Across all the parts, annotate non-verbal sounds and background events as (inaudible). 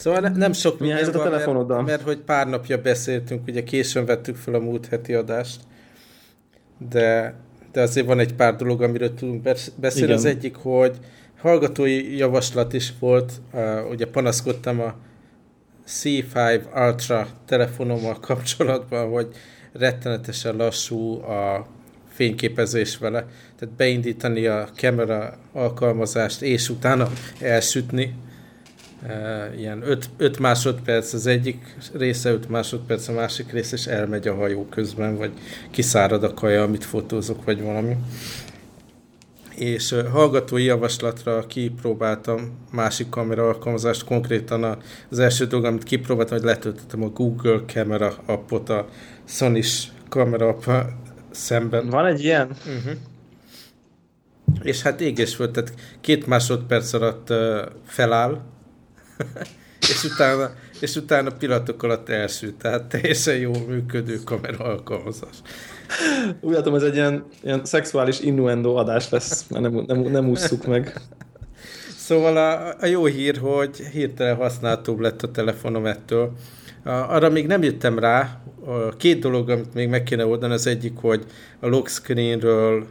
Szóval ne, nem sok Mi helyzet a telefonoddal? Mert, mert hogy pár napja beszéltünk, ugye későn vettük fel a múlt heti adást, de, de azért van egy pár dolog, amiről tudunk beszélni. Igen. Az egyik, hogy hallgatói javaslat is volt, uh, ugye panaszkodtam a C5 Ultra telefonommal kapcsolatban, hogy rettenetesen lassú a fényképezés vele, tehát beindítani a kamera alkalmazást, és utána elsütni. Ilyen 5 másodperc az egyik része, 5 másodperc a másik része, és elmegy a hajó közben, vagy kiszárad a kaja, amit fotózok, vagy valami és hallgatói javaslatra kipróbáltam másik kamera alkalmazást, konkrétan az első dolog, amit kipróbáltam, hogy letöltöttem a Google Camera appot a sony kamera app szemben. Van egy ilyen? Uh-huh. És hát égés volt, tehát két másodperc alatt feláll, (laughs) és utána, és utána pillanatok alatt elsült, tehát teljesen jó működő kamera alkalmazás. Úgy látom, ez egy ilyen, ilyen szexuális innuendo adás lesz, mert nem, nem, nem ússzuk meg. Szóval a, a jó hír, hogy hirtelen használhatóbb lett a telefonom ettől. Arra még nem jöttem rá. Két dolog, amit még meg kéne oldani, az egyik, hogy a lock screenről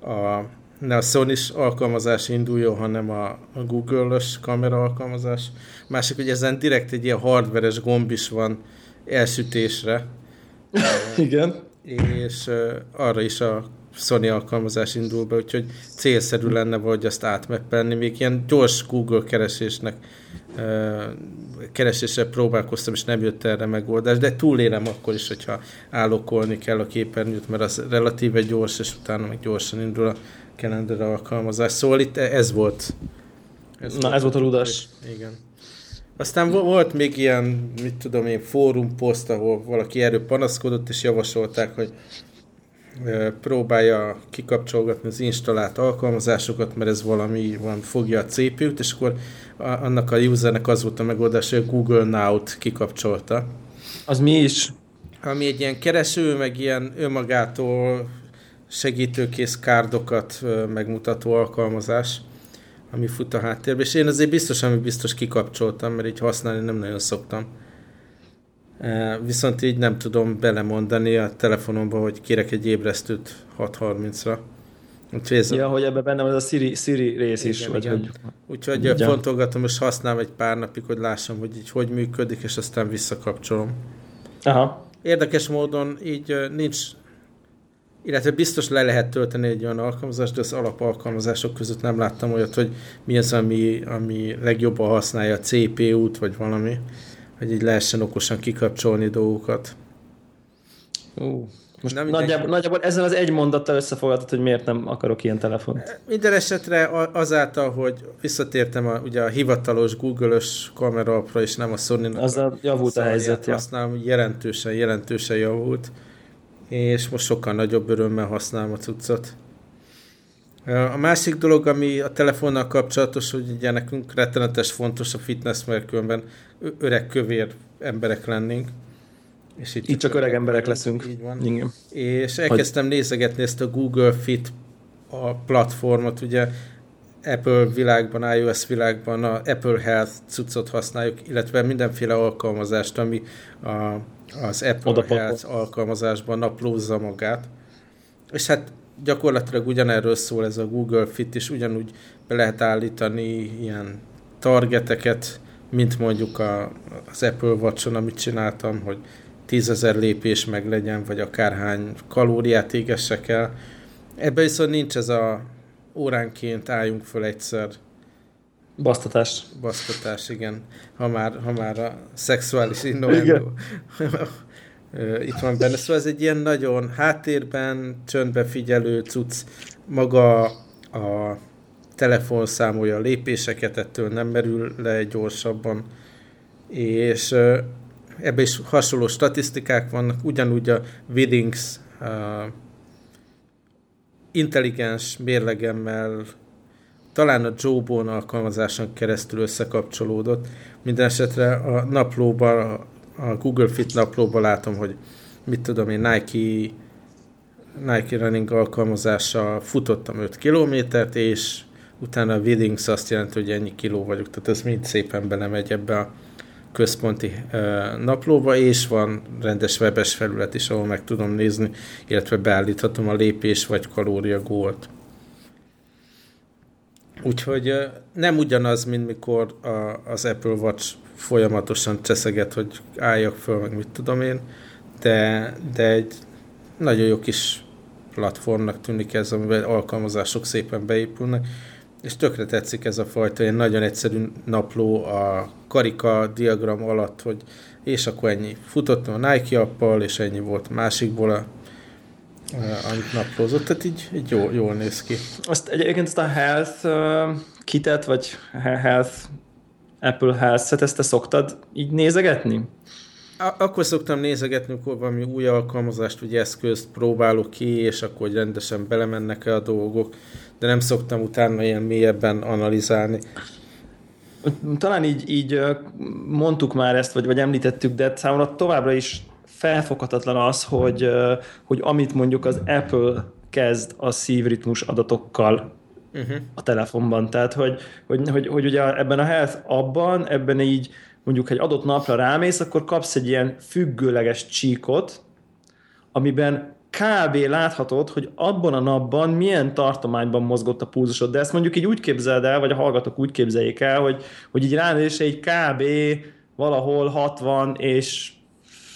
a, ne a sony alkalmazás induljon, hanem a, Google-ös kamera alkalmazás. Másik, hogy ezen direkt egy ilyen hardveres gomb is van elsütésre. (laughs) Igen és arra is a Sony alkalmazás indul be, úgyhogy célszerű lenne vagy azt átmeppelni. Még ilyen gyors Google keresésnek keresésre próbálkoztam, és nem jött erre megoldás, de túlélem akkor is, hogyha állokolni kell a képernyőt, mert az relatíve gyors, és utána meg gyorsan indul a calendar alkalmazás. Szóval itt ez volt. Ez Na, volt ez volt a rudás. Igen. Aztán volt még ilyen, mit tudom én, fórum poszt, ahol valaki erről panaszkodott, és javasolták, hogy próbálja kikapcsolgatni az installált alkalmazásokat, mert ez valami van, fogja a CPU-t, és akkor annak a usernek az volt a megoldás, hogy a Google Now-t kikapcsolta. Az mi is? Ami egy ilyen kereső, meg ilyen önmagától segítőkész kárdokat megmutató alkalmazás ami fut a háttérben, és én azért biztos, ami biztos kikapcsoltam, mert így használni nem nagyon szoktam. Viszont így nem tudom belemondani a telefonomba, hogy kérek egy ébresztőt 6.30-ra. Úgyhogy ez ja, a... hogy ebben bennem ez a Siri, Siri rész igen, is. Vagy igen. Hogy... Úgyhogy igen. fontolgatom, és használom egy pár napig, hogy lássam, hogy így hogy működik, és aztán visszakapcsolom. Aha. Érdekes módon így nincs illetve biztos le lehet tölteni egy olyan alkalmazást, de az alapalkalmazások között nem láttam olyat, hogy mi az, ami, ami legjobban használja a CPU-t, vagy valami, hogy így lehessen okosan kikapcsolni dolgokat. Uh, most nem nagyjából, nagyjából ezzel az egy mondattal összefoglaltad, hogy miért nem akarok ilyen telefont. Minden esetre azáltal, hogy visszatértem a, ugye a hivatalos Google-ös kamerapra, és nem a sony Azzal javult a helyzet. Használom, jelentősen, jelentősen javult és most sokkal nagyobb örömmel használom a cuccot. A másik dolog, ami a telefonnal kapcsolatos, hogy ugye nekünk rettenetes fontos a fitness, mert különben öreg kövér emberek lennénk. És itt, itt csak öreg emberek leszünk. Így van. Igen. És elkezdtem hogy... nézegetni ezt a Google Fit a platformot, ugye Apple világban, iOS világban a Apple Health cuccot használjuk, illetve mindenféle alkalmazást, ami a az Apple Oda Health alkalmazásban naplózza magát. És hát gyakorlatilag ugyanerről szól ez a Google Fit, és ugyanúgy be lehet állítani ilyen targeteket, mint mondjuk a, az Apple Watch-on, amit csináltam, hogy tízezer lépés meg legyen, vagy akárhány kalóriát égessek el. Ebben viszont nincs ez a óránként álljunk föl egyszer Basztatás. Basztatás, igen. Ha már, ha már a szexuális innuendo (laughs) itt van benne. Szóval ez egy ilyen nagyon háttérben, csöndbe figyelő cucc. Maga a telefon számolja a lépéseket, ettől nem merül le gyorsabban. És ebben is hasonló statisztikák vannak, ugyanúgy a Widdings intelligens mérlegemmel talán a Jobon alkalmazáson keresztül összekapcsolódott. Minden esetre a naplóban, a Google Fit naplóban látom, hogy mit tudom én, Nike Nike Running alkalmazással futottam 5 kilométert, és utána a Widdings azt jelenti, hogy ennyi kiló vagyok, tehát ez mind szépen belemegy ebbe a központi naplóba, és van rendes webes felület is, ahol meg tudom nézni, illetve beállíthatom a lépés vagy kalória gólt. Úgyhogy nem ugyanaz, mint mikor a, az Apple Watch folyamatosan cseszeget, hogy álljak föl, meg mit tudom én, de, de egy nagyon jó kis platformnak tűnik ez, amiben alkalmazások szépen beépülnek, és tökre tetszik ez a fajta ilyen nagyon egyszerű napló a karika diagram alatt, hogy és akkor ennyi. Futottam a Nike appal, és ennyi volt másikból a amit naplózott, tehát így, így jól, jól néz ki. Azt egyébként ezt a Health uh, kitet, vagy Health Apple Health-et, ezt te szoktad így nézegetni? akkor szoktam nézegetni, amikor valami új alkalmazást, vagy eszközt próbálok ki, és akkor hogy rendesen belemennek -e a dolgok, de nem szoktam utána ilyen mélyebben analizálni. Talán így, így mondtuk már ezt, vagy, vagy említettük, de számomra továbbra is felfoghatatlan az, hogy, hogy amit mondjuk az Apple kezd a szívritmus adatokkal uh-huh. a telefonban. Tehát, hogy, hogy, hogy, hogy ugye ebben a Health abban, ebben így mondjuk egy adott napra rámész, akkor kapsz egy ilyen függőleges csíkot, amiben kb. láthatod, hogy abban a napban milyen tartományban mozgott a pulzusod, de ezt mondjuk így úgy képzeld el, vagy a hallgatók úgy képzeljék el, hogy, hogy így ránézése egy kb. valahol 60 és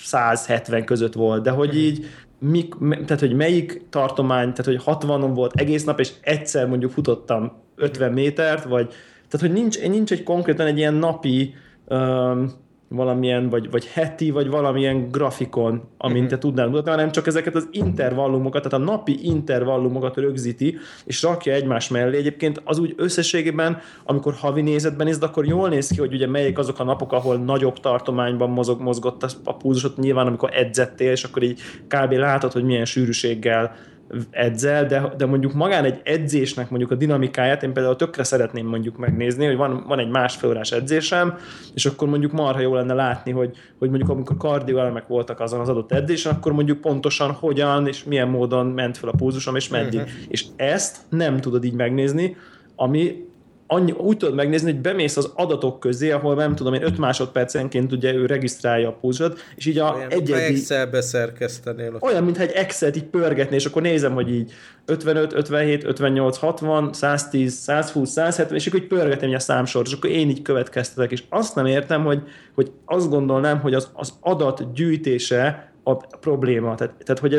170 között volt, de hogy így mik, tehát hogy melyik tartomány, tehát hogy 60-on volt egész nap, és egyszer mondjuk futottam 50 métert, vagy tehát hogy nincs, nincs egy konkrétan egy ilyen napi um, valamilyen, vagy, vagy heti, vagy valamilyen grafikon, amint uh-huh. te tudnál mutatni, hanem csak ezeket az intervallumokat, tehát a napi intervallumokat rögzíti, és rakja egymás mellé. Egyébként az úgy összességében, amikor havi nézetben nézd, akkor jól néz ki, hogy ugye melyik azok a napok, ahol nagyobb tartományban mozog, mozgott a pulzusot, nyilván amikor edzettél, és akkor így kb. látod, hogy milyen sűrűséggel edzel, de, de mondjuk magán egy edzésnek mondjuk a dinamikáját én például tökre szeretném mondjuk megnézni, hogy van, van egy másfél órás edzésem, és akkor mondjuk marha jó lenne látni, hogy, hogy mondjuk amikor kardioelemek voltak azon az adott edzésen, akkor mondjuk pontosan hogyan és milyen módon ment fel a pulzusom, és meddig. Uh-huh. És ezt nem tudod így megnézni, ami annyi, úgy tudod megnézni, hogy bemész az adatok közé, ahol nem tudom én 5 másodpercenként ugye ő regisztrálja a pulzsot, és így a olyan, egyedi... Excel-be szerkesztenél. Olyan, mintha egy Excel-t így pörgetné, és akkor nézem, hogy így 55, 57, 58, 60, 110, 120, 170, és akkor így pörgetem a számsort, és akkor én így következtetek, és azt nem értem, hogy, hogy azt gondolnám, hogy az, az adat gyűjtése a probléma. Tehát, tehát hogy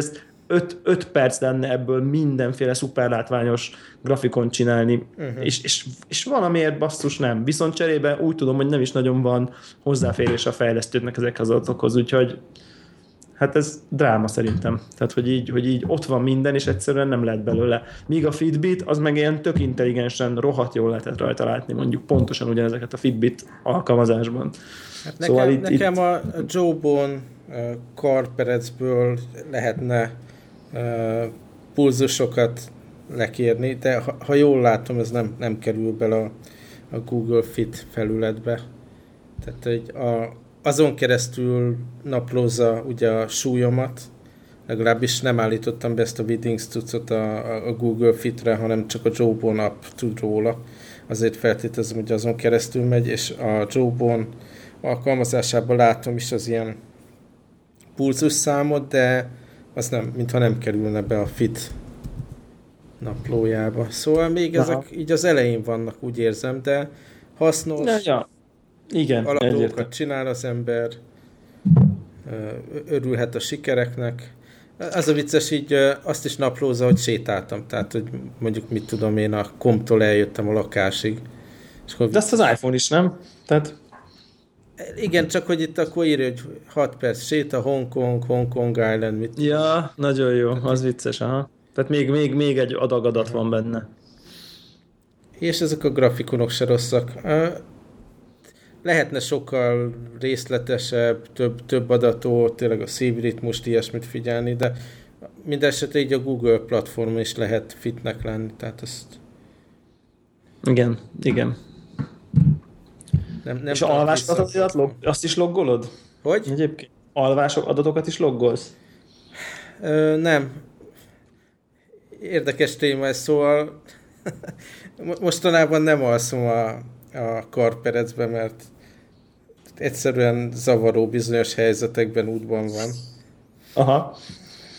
ez 5 perc lenne ebből mindenféle szuperlátványos grafikon csinálni, uh-huh. és, és, és valamiért basszus nem. Viszont cserébe úgy tudom, hogy nem is nagyon van hozzáférés a fejlesztőknek ezekhez az adatokhoz, úgyhogy hát ez dráma szerintem. Tehát, hogy így, hogy így ott van minden, és egyszerűen nem lehet belőle. Míg a Fitbit, az meg ilyen tök intelligensen, rohadt jól lehetett rajta látni, mondjuk pontosan ugyanezeket a Fitbit alkalmazásban. Hát nekem, szóval itt, nekem itt... a Joe-bon karperecből lehetne pulzusokat lekérni, de ha, ha jól látom, ez nem, nem kerül bele a, a Google Fit felületbe. Tehát egy a, azon keresztül naplózza ugye a súlyomat, legalábbis nem állítottam be ezt a Widdings tucot a, a Google Fitre, hanem csak a Jawbone app tud róla. Azért feltételezem, hogy azon keresztül megy, és a Jawbone alkalmazásában látom is az ilyen pulzus számot, de az nem, mintha nem kerülne be a fit naplójába. Szóval még Aha. ezek így az elején vannak, úgy érzem, de hasznos. Ja, ja. Igen, alapolókat csinál az ember, örülhet a sikereknek. Az a vicces, így azt is naplóza, hogy sétáltam, tehát hogy mondjuk mit tudom én, a komtól eljöttem a lakásig. És akkor De ezt az iPhone is, nem? Tehát igen, csak hogy itt akkor írja, hogy 6 perc séta, Hongkong, Hongkong Island, mit Ja, nagyon jó, az vicces, aha. Tehát még, még, még egy adag adat van benne. És ezek a grafikonok se rosszak. Lehetne sokkal részletesebb, több, több adató, tényleg a szívritmust, ilyesmit figyelni, de mindesetre így a Google platformon is lehet fitnek lenni, tehát ezt... Igen, igen. Nem, nem és alvás adatokat log, azt is loggolod? Hogy? Egyébként alvások adatokat is loggolsz? Ö, nem. Érdekes téma ez, szóval (laughs) mostanában nem alszom a, a karperecbe, mert egyszerűen zavaró bizonyos helyzetekben útban van. Aha.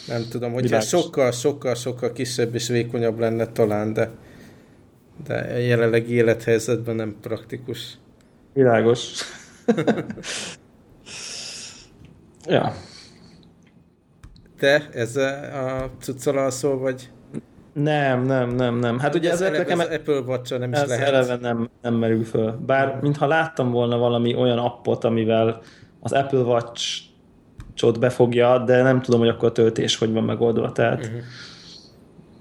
Nem tudom, hogyha sokkal, sokkal, sokkal kisebb és vékonyabb lenne talán, de, de jelenleg élethelyzetben nem praktikus. Világos. (laughs) ja. Te ez a cuccal alszol, vagy? Nem, nem, nem, nem. Hát ugye ez, ez nekem... Az Apple watch nem is ez lehet. eleve nem, nem merül föl. Bár mintha láttam volna valami olyan appot, amivel az Apple Watch csot befogja, de nem tudom, hogy akkor a töltés hogy van megoldva, tehát uh-huh.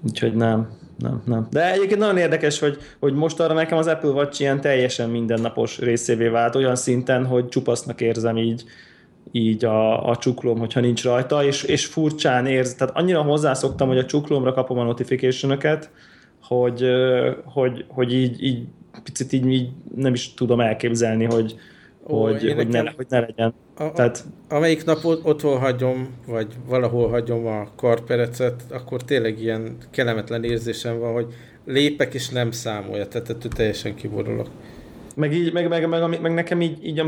úgyhogy nem, nem, nem. De egyébként nagyon érdekes, hogy, hogy most arra nekem az Apple Watch ilyen teljesen mindennapos részévé vált, olyan szinten, hogy csupasznak érzem így, így a, a csuklóm, hogyha nincs rajta, és, és furcsán érz, tehát annyira hozzászoktam, hogy a csuklómra kapom a notification hogy, hogy, hogy így, így picit így, így nem is tudom elképzelni, hogy, Ó, hogy, hogy, ne, hogy ne legyen. A, Tehát... Amelyik nap otthon hagyom, vagy valahol hagyom a karperecet, akkor tényleg ilyen kellemetlen érzésem van, hogy lépek és nem számolja, tehát ettől teljesen kiborulok. Meg, így, meg, meg, meg, meg, nekem így, így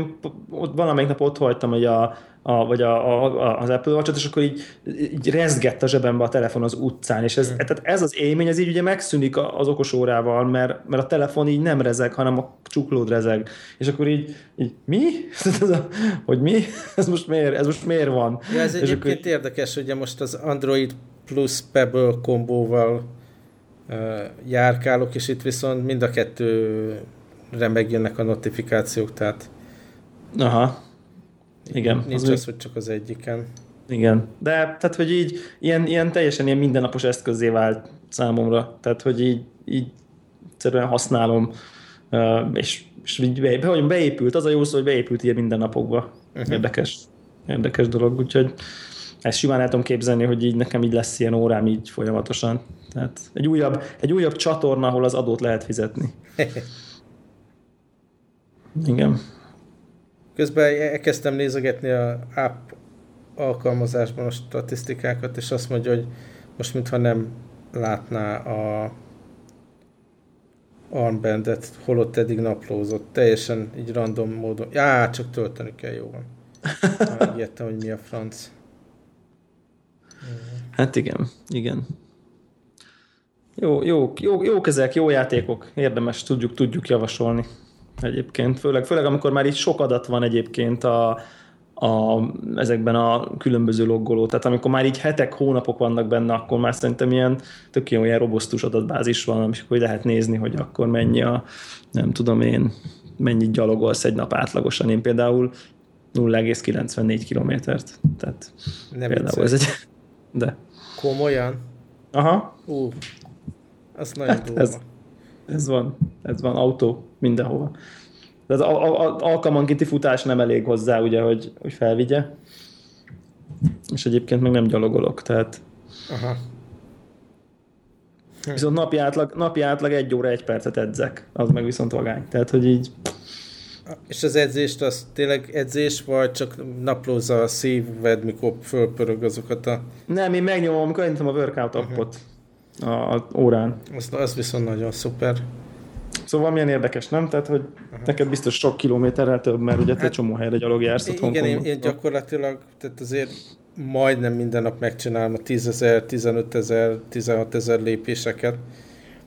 ott valamelyik nap ott hagytam, hogy a, a, vagy a, a, az Apple watch és akkor így, így rezgett a zsebembe a telefon az utcán, és ez, mm. tehát ez az élmény, ez így ugye megszűnik az okos órával, mert, mert a telefon így nem rezeg, hanem a csuklód rezeg. És akkor így, így mi? (laughs) hogy mi? Ez most miért, ez most miért van? Ja, ez és egyébként akkor... érdekes, ugye most az Android plus Pebble kombóval uh, járkálok, és itt viszont mind a kettőre megjönnek a notifikációk, tehát Aha. Igen. Nincs az, az, hogy csak az egyiken. Igen, de tehát, hogy így ilyen, ilyen teljesen ilyen mindennapos eszközé vált számomra, tehát, hogy így, így egyszerűen használom, és, és így be, hogy beépült, az a jó szó, hogy beépült ilyen mindennapokba. Uh-huh. Érdekes, érdekes dolog, úgyhogy ezt simán el tudom képzelni, hogy így nekem így lesz ilyen órám így folyamatosan. Tehát egy újabb, egy újabb csatorna, ahol az adót lehet fizetni. (laughs) Igen. Közben elkezdtem nézegetni a app alkalmazásban a statisztikákat, és azt mondja, hogy most mintha nem látná a armbandet, holott eddig naplózott. Teljesen így random módon. Já, csak tölteni kell, jó van. Megijedtem, (laughs) hogy mi a franc. Hát igen, igen. Jó, jó, jó, jó ezek, jó játékok. Érdemes, tudjuk, tudjuk javasolni egyébként, főleg, főleg amikor már itt sok adat van egyébként a, a, ezekben a különböző loggoló, tehát amikor már így hetek, hónapok vannak benne, akkor már szerintem ilyen tök jó ilyen robosztus adatbázis van, amikor lehet nézni, hogy akkor mennyi a, nem tudom én, mennyit gyalogolsz egy nap átlagosan. Én például 0,94 kilométert. Tehát nem például ez egy... De. Komolyan? Aha. Ú, az nagyon hát ez, ez van, ez van, autó mindenhova. De az alkalmankénti futás nem elég hozzá, ugye, hogy, hogy felvigye. És egyébként meg nem gyalogolok, tehát... Aha. Viszont napi átlag, napi átlag egy óra, egy percet edzek. Az meg viszont vagány. Tehát, hogy így... És az edzést, az tényleg edzés, vagy csak naplózza a szíved, mikor fölpörög azokat a... Nem, én megnyomom, amikor a workout appot uh-huh. A, a órán. Az, az viszont nagyon szuper. Szóval milyen érdekes, nem? Tehát, hogy uh-huh. neked biztos sok kilométerrel több, mert ugye te hát, csomó helyre gyalog jársz ott Igen, én, én gyakorlatilag, tehát azért majdnem minden nap megcsinálom a 10 ezer, 15 ezer, 16 ezer lépéseket,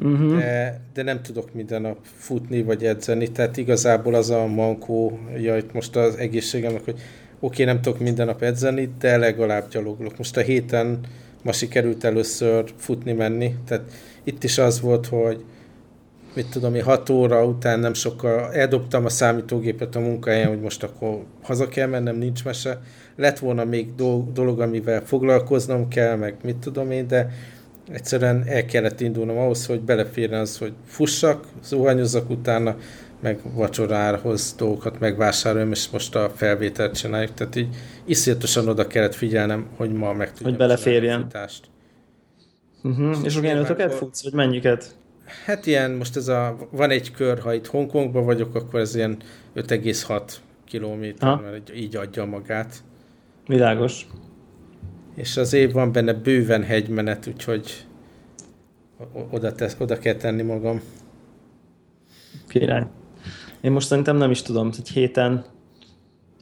uh-huh. de, de nem tudok minden nap futni vagy edzeni, tehát igazából az a mankója itt most az egészségemnek, hogy oké, okay, nem tudok minden nap edzeni, de legalább gyaloglok. Most a héten ma sikerült először futni menni, tehát itt is az volt, hogy mit tudom én, hat óra után nem sokkal eldobtam a számítógépet a munkahelyen, hogy most akkor haza kell mennem, nincs mese. Lett volna még dolog, amivel foglalkoznom kell, meg mit tudom én, de egyszerűen el kellett indulnom ahhoz, hogy beleférjen az, hogy fussak, zuhanyozzak utána, meg vacsorához dolgokat megvásároljam, és most a felvételt csináljuk. Tehát így iszonyatosan oda kellett figyelnem, hogy ma meg Hogy beleférjen. Uh-huh. És akkor futsz, vagy mennyiket? Hát ilyen, most ez a, van egy kör, ha itt Hongkongban vagyok, akkor ez ilyen 5,6 kilométer, mert így adja magát. Világos. És az év van benne bőven hegymenet, úgyhogy oda, tesz, oda kell tenni magam. Király. Én most szerintem nem is tudom, egy héten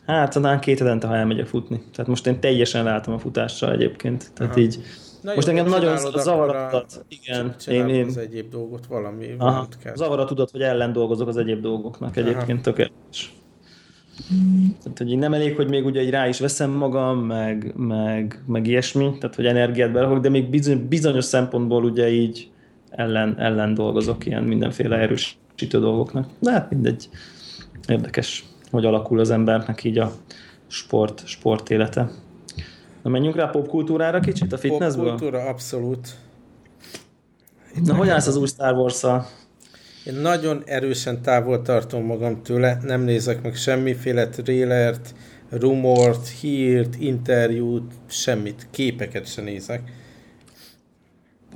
Hát talán két hetente, ha elmegyek futni. Tehát most én teljesen látom a futással egyébként. Tehát Aha. így Na most jó, engem nagyon zavar a tudat. Igen, én, én... az egyéb dolgot valami. Aha, zavar a tudat, hogy ellen dolgozok az egyéb dolgoknak egyébként tökéletes. Tehát, hogy nem elég, hogy még ugye rá is veszem magam, meg, meg, meg ilyesmi, tehát hogy energiát berakok, de még bizony, bizonyos szempontból ugye így ellen, ellen dolgozok ilyen mindenféle erősítő dolgoknak. De hát mindegy. Érdekes, hogy alakul az embernek így a sport, sport élete. Na menjünk rá popkultúrára kicsit, a fitnessből? Popkultúra, abszolút. Itt Na, hogy állsz az új Star wars -szal? Én nagyon erősen távol tartom magam tőle, nem nézek meg semmiféle trailert, rumort, hírt, interjút, semmit, képeket se nézek.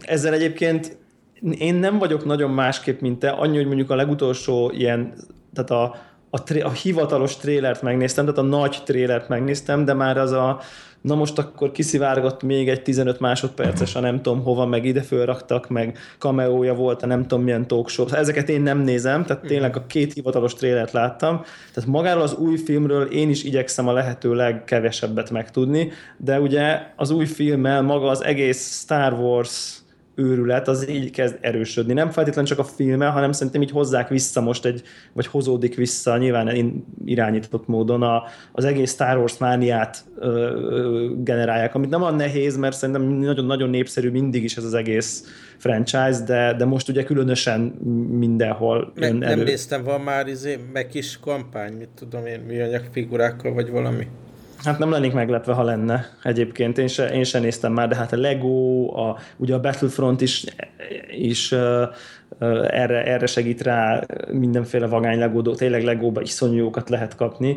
Ezzel egyébként én nem vagyok nagyon másképp, mint te, annyi, hogy mondjuk a legutolsó ilyen, tehát a, a, a hivatalos trélert megnéztem, tehát a nagy trélert megnéztem, de már az a na most akkor kiszivárgott még egy 15 másodperces, a nem tudom hova, meg ide fölraktak, meg kameója volt, a nem tudom milyen talk show. Ezeket én nem nézem, tehát tényleg a két hivatalos trélert láttam. Tehát magáról az új filmről én is igyekszem a lehető legkevesebbet megtudni, de ugye az új filmmel maga az egész Star Wars őrület az így kezd erősödni. Nem feltétlenül csak a filme, hanem szerintem így hozzák vissza most egy, vagy hozódik vissza nyilván irányított módon a, az egész Star Wars mániát ö, ö, generálják, amit nem olyan nehéz, mert szerintem nagyon-nagyon népszerű mindig is ez az egész franchise, de, de most ugye különösen mindenhol Me, Nem elő. néztem, van már izé, meg kis kampány, mit tudom én, műanyag figurákkal, vagy valami. Hát nem lennék meglepve, ha lenne egyébként. Én se, én se néztem már, de hát a Lego, a, ugye a Battlefront is, is uh, uh, erre, erre segít rá mindenféle vagány Lego, tényleg Legóba iszonyú jókat lehet kapni.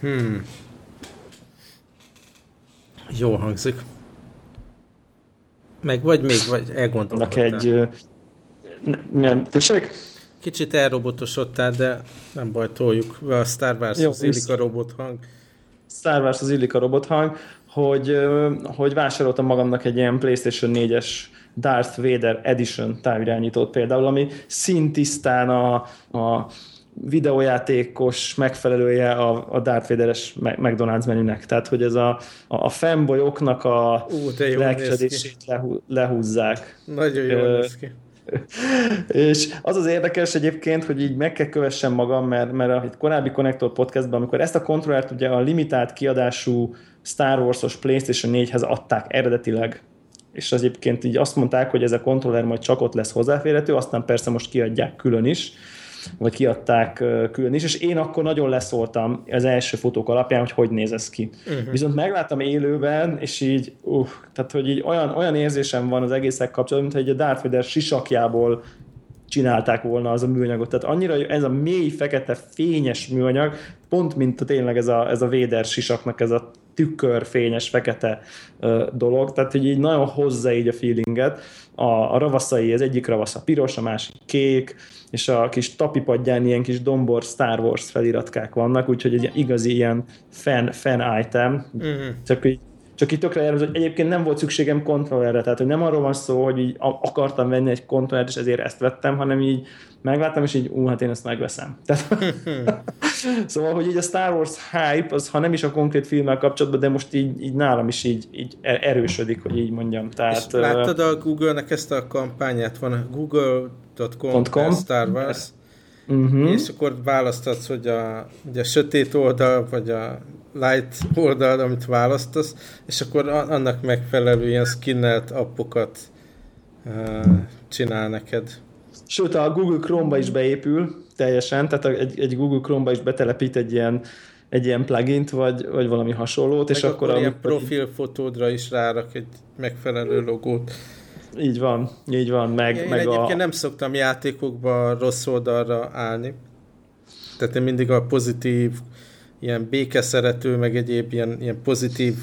Hmm. Jó hangzik. Meg vagy még, vagy elgondolkodtál? egy... Nem, tessék? Kicsit elrobotosodtál, de nem baj, toljuk. A Star Wars illik a robot hang. Star Wars az illik a robothang, hogy, hogy vásároltam magamnak egy ilyen PlayStation 4-es Darth Vader Edition távirányítót például, ami szintisztán a, a videójátékos megfelelője a, a Darth Vader-es McDonald's menünek. Tehát, hogy ez a, a, a fanboyoknak a lelkesedését lehú, lehúzzák. Nagyon jó néz ki. És az az érdekes egyébként, hogy így meg kell kövessem magam, mert, mert a korábbi Connector podcastban, amikor ezt a kontrollert ugye a limitált kiadású Star Wars-os PlayStation 4-hez adták eredetileg, és az egyébként így azt mondták, hogy ez a kontroller majd csak ott lesz hozzáférhető, aztán persze most kiadják külön is, vagy kiadták külön is, és én akkor nagyon leszóltam az első fotók alapján, hogy hogy néz ez ki. Uh-huh. Viszont megláttam élőben, és így, uh, tehát hogy így olyan, olyan érzésem van az egészek kapcsolatban, mint hogy a Darth Vader sisakjából csinálták volna az a műanyagot. Tehát annyira ez a mély, fekete, fényes műanyag, pont mint a, tényleg ez a, ez a Véder sisaknak ez a tükör, fényes, fekete uh, dolog, tehát hogy így nagyon hozza így a feelinget. A, a ravaszai, az egyik ravasz a piros, a másik kék, és a kis tapipadján ilyen kis dombor Star Wars feliratkák vannak, úgyhogy egy igazi ilyen fan, fan item, uh-huh. csak így csak itt tökre jelző, hogy egyébként nem volt szükségem kontrollerre, tehát hogy nem arról van szó, hogy így akartam venni egy kontrollert, és ezért ezt vettem, hanem így megláttam, és így, ú, hát én ezt megveszem. (laughs) Tehát, (laughs) szóval, hogy így a Star Wars hype, az ha nem is a konkrét filmmel kapcsolatban, de most így, így nálam is így, így erősödik, hogy így mondjam. Tehát, és láttad a Google-nek ezt a kampányát? Van a google.com Star Wars, uh-huh. és akkor választatsz, hogy a, ugye a sötét oldal, vagy a light oldal, amit választasz, és akkor annak megfelelő ilyen skinnelt appokat uh, csinál neked. Sőt, a Google Chrome-ba is beépül teljesen, tehát egy, egy Google Chrome-ba is betelepít egy ilyen egy ilyen plugint, vagy, vagy valami hasonlót, Meg és akkor... akkor ilyen profilfotódra is rárak egy megfelelő logót. Így van, így van. Meg, én meg egyébként a... nem szoktam játékokba rossz oldalra állni. Tehát én mindig a pozitív, ilyen békeszerető, meg egyéb ilyen, ilyen pozitív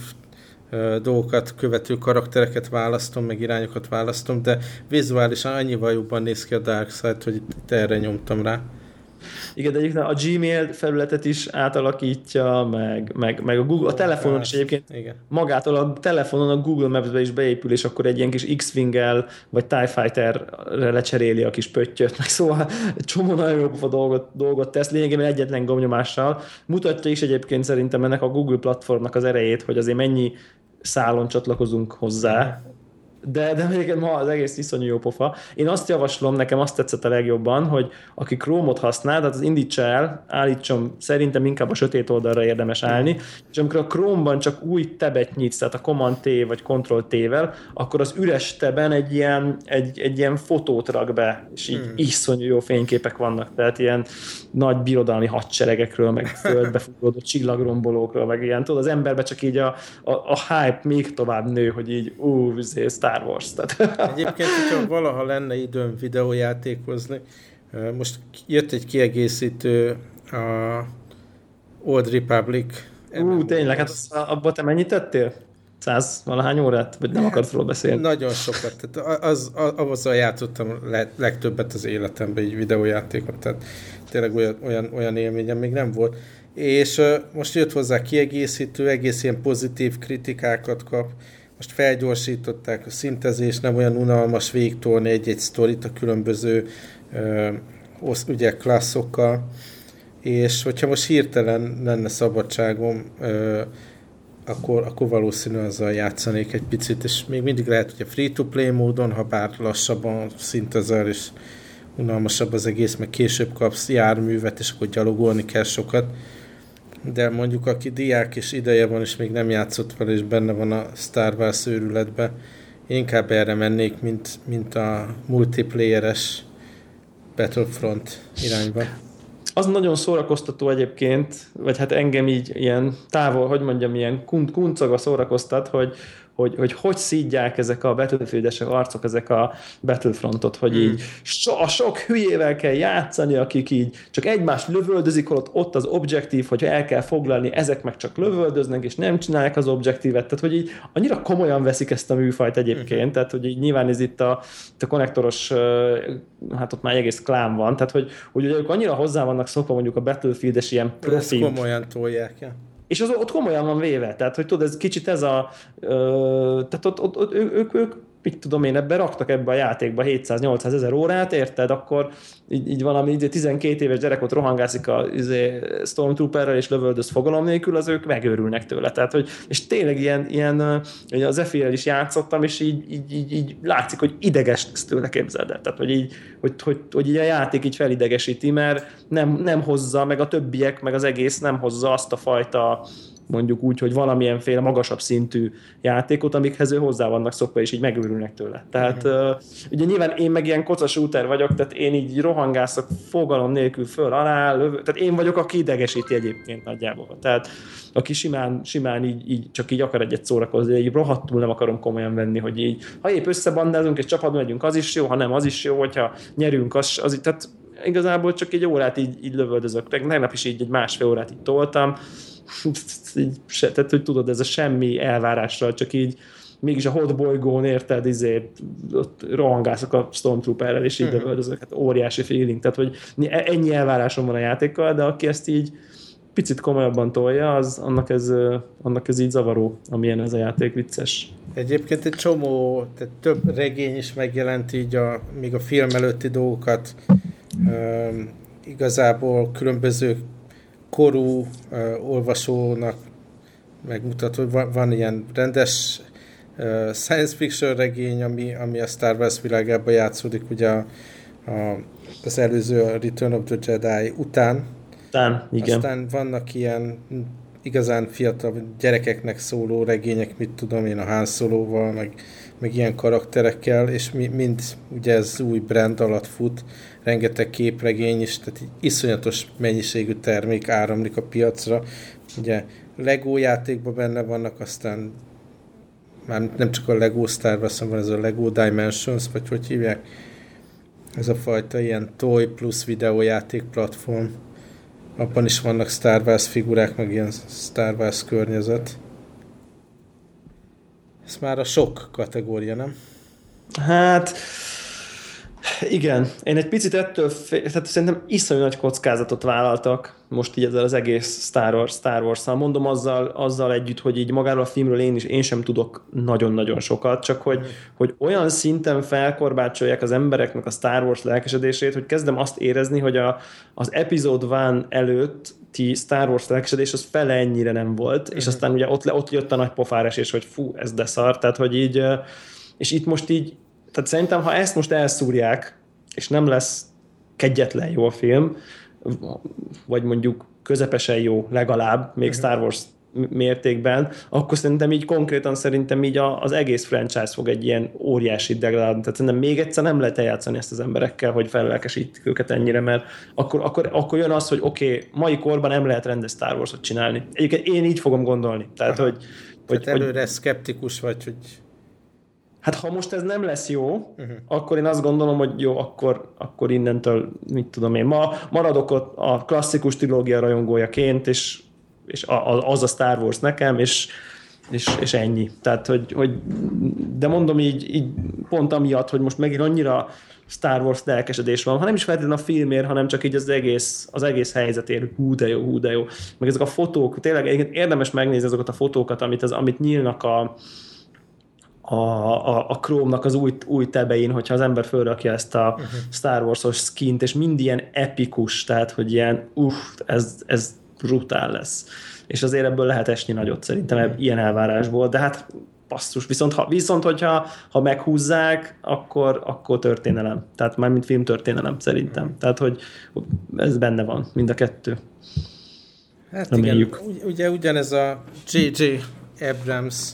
dolgokat követő karaktereket választom, meg irányokat választom, de vizuálisan annyival jobban néz ki a Dark Side, hogy itt, erre nyomtam rá. Igen, de egyébként a Gmail felületet is átalakítja, meg, meg, meg a Google, a telefonon is egyébként Igen. magától a telefonon a Google Maps-be is beépül, és akkor egy ilyen kis X-Wing-el, vagy TIE Fighter-re lecseréli a kis pöttyöt, meg szóval egy csomó nagyon jó dolgot, dolgot tesz, lényegében egyetlen gomnyomással. Mutatja is egyébként szerintem ennek a Google platformnak az erejét, hogy azért mennyi szálon csatlakozunk hozzá, de, de még ma az egész iszonyú jó pofa. Én azt javaslom, nekem azt tetszett a legjobban, hogy aki Chrome-ot használ, tehát az indítsa el, állítsom, szerintem inkább a sötét oldalra érdemes állni, és amikor a Chrome-ban csak új tebet nyitsz, tehát a Command T vagy Control T-vel, akkor az üres teben egy ilyen, egy, egy ilyen fotót rak be, és így hmm. iszonyú jó fényképek vannak, tehát ilyen nagy birodalmi hadseregekről, meg földbe futódó csillagrombolókról, meg ilyen, tudod, az emberbe csak így a, a, a hype még tovább nő, hogy így ú, Star Wars. Tehát. Egyébként, hogyha valaha lenne időm videójátékozni, most jött egy kiegészítő a Old Republic. Ú, tényleg, hát abban te mennyit tettél? Száz valahány órát? Vagy nem akarsz róla beszélni? Nagyon sokat. Tehát az, az, azzal játszottam legtöbbet az életemben, egy videójátékot. Tehát tényleg olyan, olyan, olyan élményem még nem volt. És uh, most jött hozzá kiegészítő, egész ilyen pozitív kritikákat kap most felgyorsították a szintezést, nem olyan unalmas végtolni egy-egy sztorit a különböző ö, osz, ugye klasszokkal, és hogyha most hirtelen lenne szabadságom, ö, akkor, akkor valószínűleg azzal játszanék egy picit, és még mindig lehet, hogy a free-to-play módon, ha bár lassabban szintezel, és unalmasabb az egész, meg később kapsz járművet, és akkor gyalogolni kell sokat, de mondjuk aki diák és ideje van, és még nem játszott vele, és benne van a Star Wars őrületbe, inkább erre mennék, mint, mint a multiplayeres Battlefront irányba. Az nagyon szórakoztató egyébként, vagy hát engem így ilyen távol, hogy mondjam, ilyen kuncaga szórakoztat, hogy, hogy, hogy hogy szídják ezek a battlefield arcok, ezek a Battlefrontot, hogy hmm. így so, a sok hülyével kell játszani, akik így csak egymást lövöldözik, ott, ott az objektív, hogy el kell foglalni, ezek meg csak lövöldöznek, és nem csinálják az objektívet, tehát hogy így annyira komolyan veszik ezt a műfajt egyébként, hmm. tehát hogy így nyilván ez itt a, itt a konnektoros, hát ott már egész klám van, tehát hogy, hogy ők annyira hozzá vannak szokva mondjuk a Battlefield-es ilyen profi. Komolyan tolják, ja és az ott komolyan van véve, tehát hogy tudod, ez kicsit ez a, ö, tehát ott, ott, ott ők, ők, mit tudom én, ebbe raktak ebbe a játékba 700-800 ezer órát, érted? Akkor így, így valami így 12 éves gyerek ott rohangászik a izé, Stormtrooperrel és lövöldöz fogalom nélkül, az ők megőrülnek tőle. Tehát, hogy, és tényleg ilyen, ilyen az Efi-rel is játszottam, és így, így, így, így látszik, hogy ideges lesz tőle, képzeld el. Tehát, hogy így, hogy, hogy, hogy így a játék így felidegesíti, mert nem, nem hozza, meg a többiek, meg az egész nem hozza azt a fajta mondjuk úgy, hogy valamilyenféle magasabb szintű játékot, amikhez ő hozzá vannak szokva, és így megőrülnek tőle. Tehát uh, ugye nyilván én meg ilyen kocas úter vagyok, tehát én így rohangászok fogalom nélkül föl alá, lövő, tehát én vagyok, aki idegesíti egyébként nagyjából. Tehát aki simán, simán így, így csak így akar egyet szórakozni, így rohadtul nem akarom komolyan venni, hogy így, ha épp összebandázunk és csapatban megyünk, az is jó, ha nem, az is jó, hogyha nyerünk, az, az tehát igazából csak egy órát így, így lövöldözök. Tegnap is így egy másfél órát így toltam, így, se, tehát hogy tudod, ez a semmi elvárással, csak így mégis a hot bolygón érted, izé, ott rohangászok a Stormtrooperrel, és így uh-huh. hát óriási feeling, tehát hogy ennyi elvárásom van a játékkal, de aki ezt így picit komolyabban tolja, az, annak, ez, annak ez így zavaró, amilyen ez a játék vicces. Egyébként egy csomó, tehát több regény is megjelent így a, még a film előtti dolgokat. Üm, igazából különböző korú olvasónak megmutat, hogy van, van ilyen rendes science fiction regény, ami, ami a Star Wars világában játszódik, ugye a, a, az előző a Return of the Jedi után. Után, igen. Aztán vannak ilyen igazán fiatal gyerekeknek szóló regények, mit tudom én, a Han Solo-val, meg, meg ilyen karakterekkel, és mi, mind ugye ez új brand alatt fut, rengeteg képregény is, tehát egy iszonyatos mennyiségű termék áramlik a piacra. Ugye Lego játékban benne vannak, aztán már nem csak a Lego Star Wars, hanem ez a Lego Dimensions, vagy hogy hívják, ez a fajta ilyen toy plusz videójáték platform. Abban is vannak Star Wars figurák, meg ilyen Star Wars környezet. Ez már a sok kategória, nem? Hát Igen, én egy picit ettől, fél, tehát szerintem iszonyú nagy kockázatot vállaltak most így ezzel az egész Star Wars, Star wars -szal. Mondom azzal, azzal együtt, hogy így magáról a filmről én is, én sem tudok nagyon-nagyon sokat, csak hogy, hogy olyan szinten felkorbácsolják az embereknek a Star Wars lelkesedését, hogy kezdem azt érezni, hogy a, az epizód van előtt ti Star Wars lelkesedés az fele ennyire nem volt, és mhm. aztán ugye ott, ott jött a nagy pofárás, és hogy fú, ez de szar, tehát hogy így, és itt most így tehát szerintem, ha ezt most elszúrják, és nem lesz kegyetlen jó a film, vagy mondjuk közepesen jó legalább, még uh-huh. Star Wars mértékben, akkor szerintem így konkrétan szerintem így az egész franchise fog egy ilyen óriási degradálni. Tehát szerintem még egyszer nem lehet eljátszani ezt az emberekkel, hogy fellelkesítik őket ennyire, mert akkor, akkor, akkor jön az, hogy oké, okay, mai korban nem lehet rendes Star Wars-ot csinálni. Egyébként én így fogom gondolni. Tehát, hogy, hogy, Tehát előre hogy, szkeptikus vagy, hogy Hát ha most ez nem lesz jó, uh-huh. akkor én azt gondolom, hogy jó, akkor, akkor innentől, mit tudom én, ma maradok ott a klasszikus trilógia rajongójaként, és, és az a Star Wars nekem, és, és, és ennyi. Tehát, hogy, hogy, de mondom így, így pont amiatt, hogy most megint annyira Star Wars lelkesedés van, ha nem is feltétlenül a filmért, hanem csak így az egész, az egész helyzetért, hú de jó, hú de jó. Meg ezek a fotók, tényleg érdemes megnézni azokat a fotókat, amit, az, amit nyílnak a, a, a, a Chrome-nak az új, új tebein, hogyha az ember fölrakja ezt a uh-huh. Star Wars-os skint, és mind ilyen epikus, tehát, hogy ilyen, uff, ez, ez brutál lesz. És azért ebből lehet esni nagyot szerintem, uh-huh. ilyen elvárásból, de hát passzus. Viszont, ha, viszont hogyha ha meghúzzák, akkor, akkor történelem. Tehát már mint film szerintem. Uh-huh. Tehát, hogy ez benne van, mind a kettő. Hát Reméljük. igen, ugye ugyanez a J.J. Abrams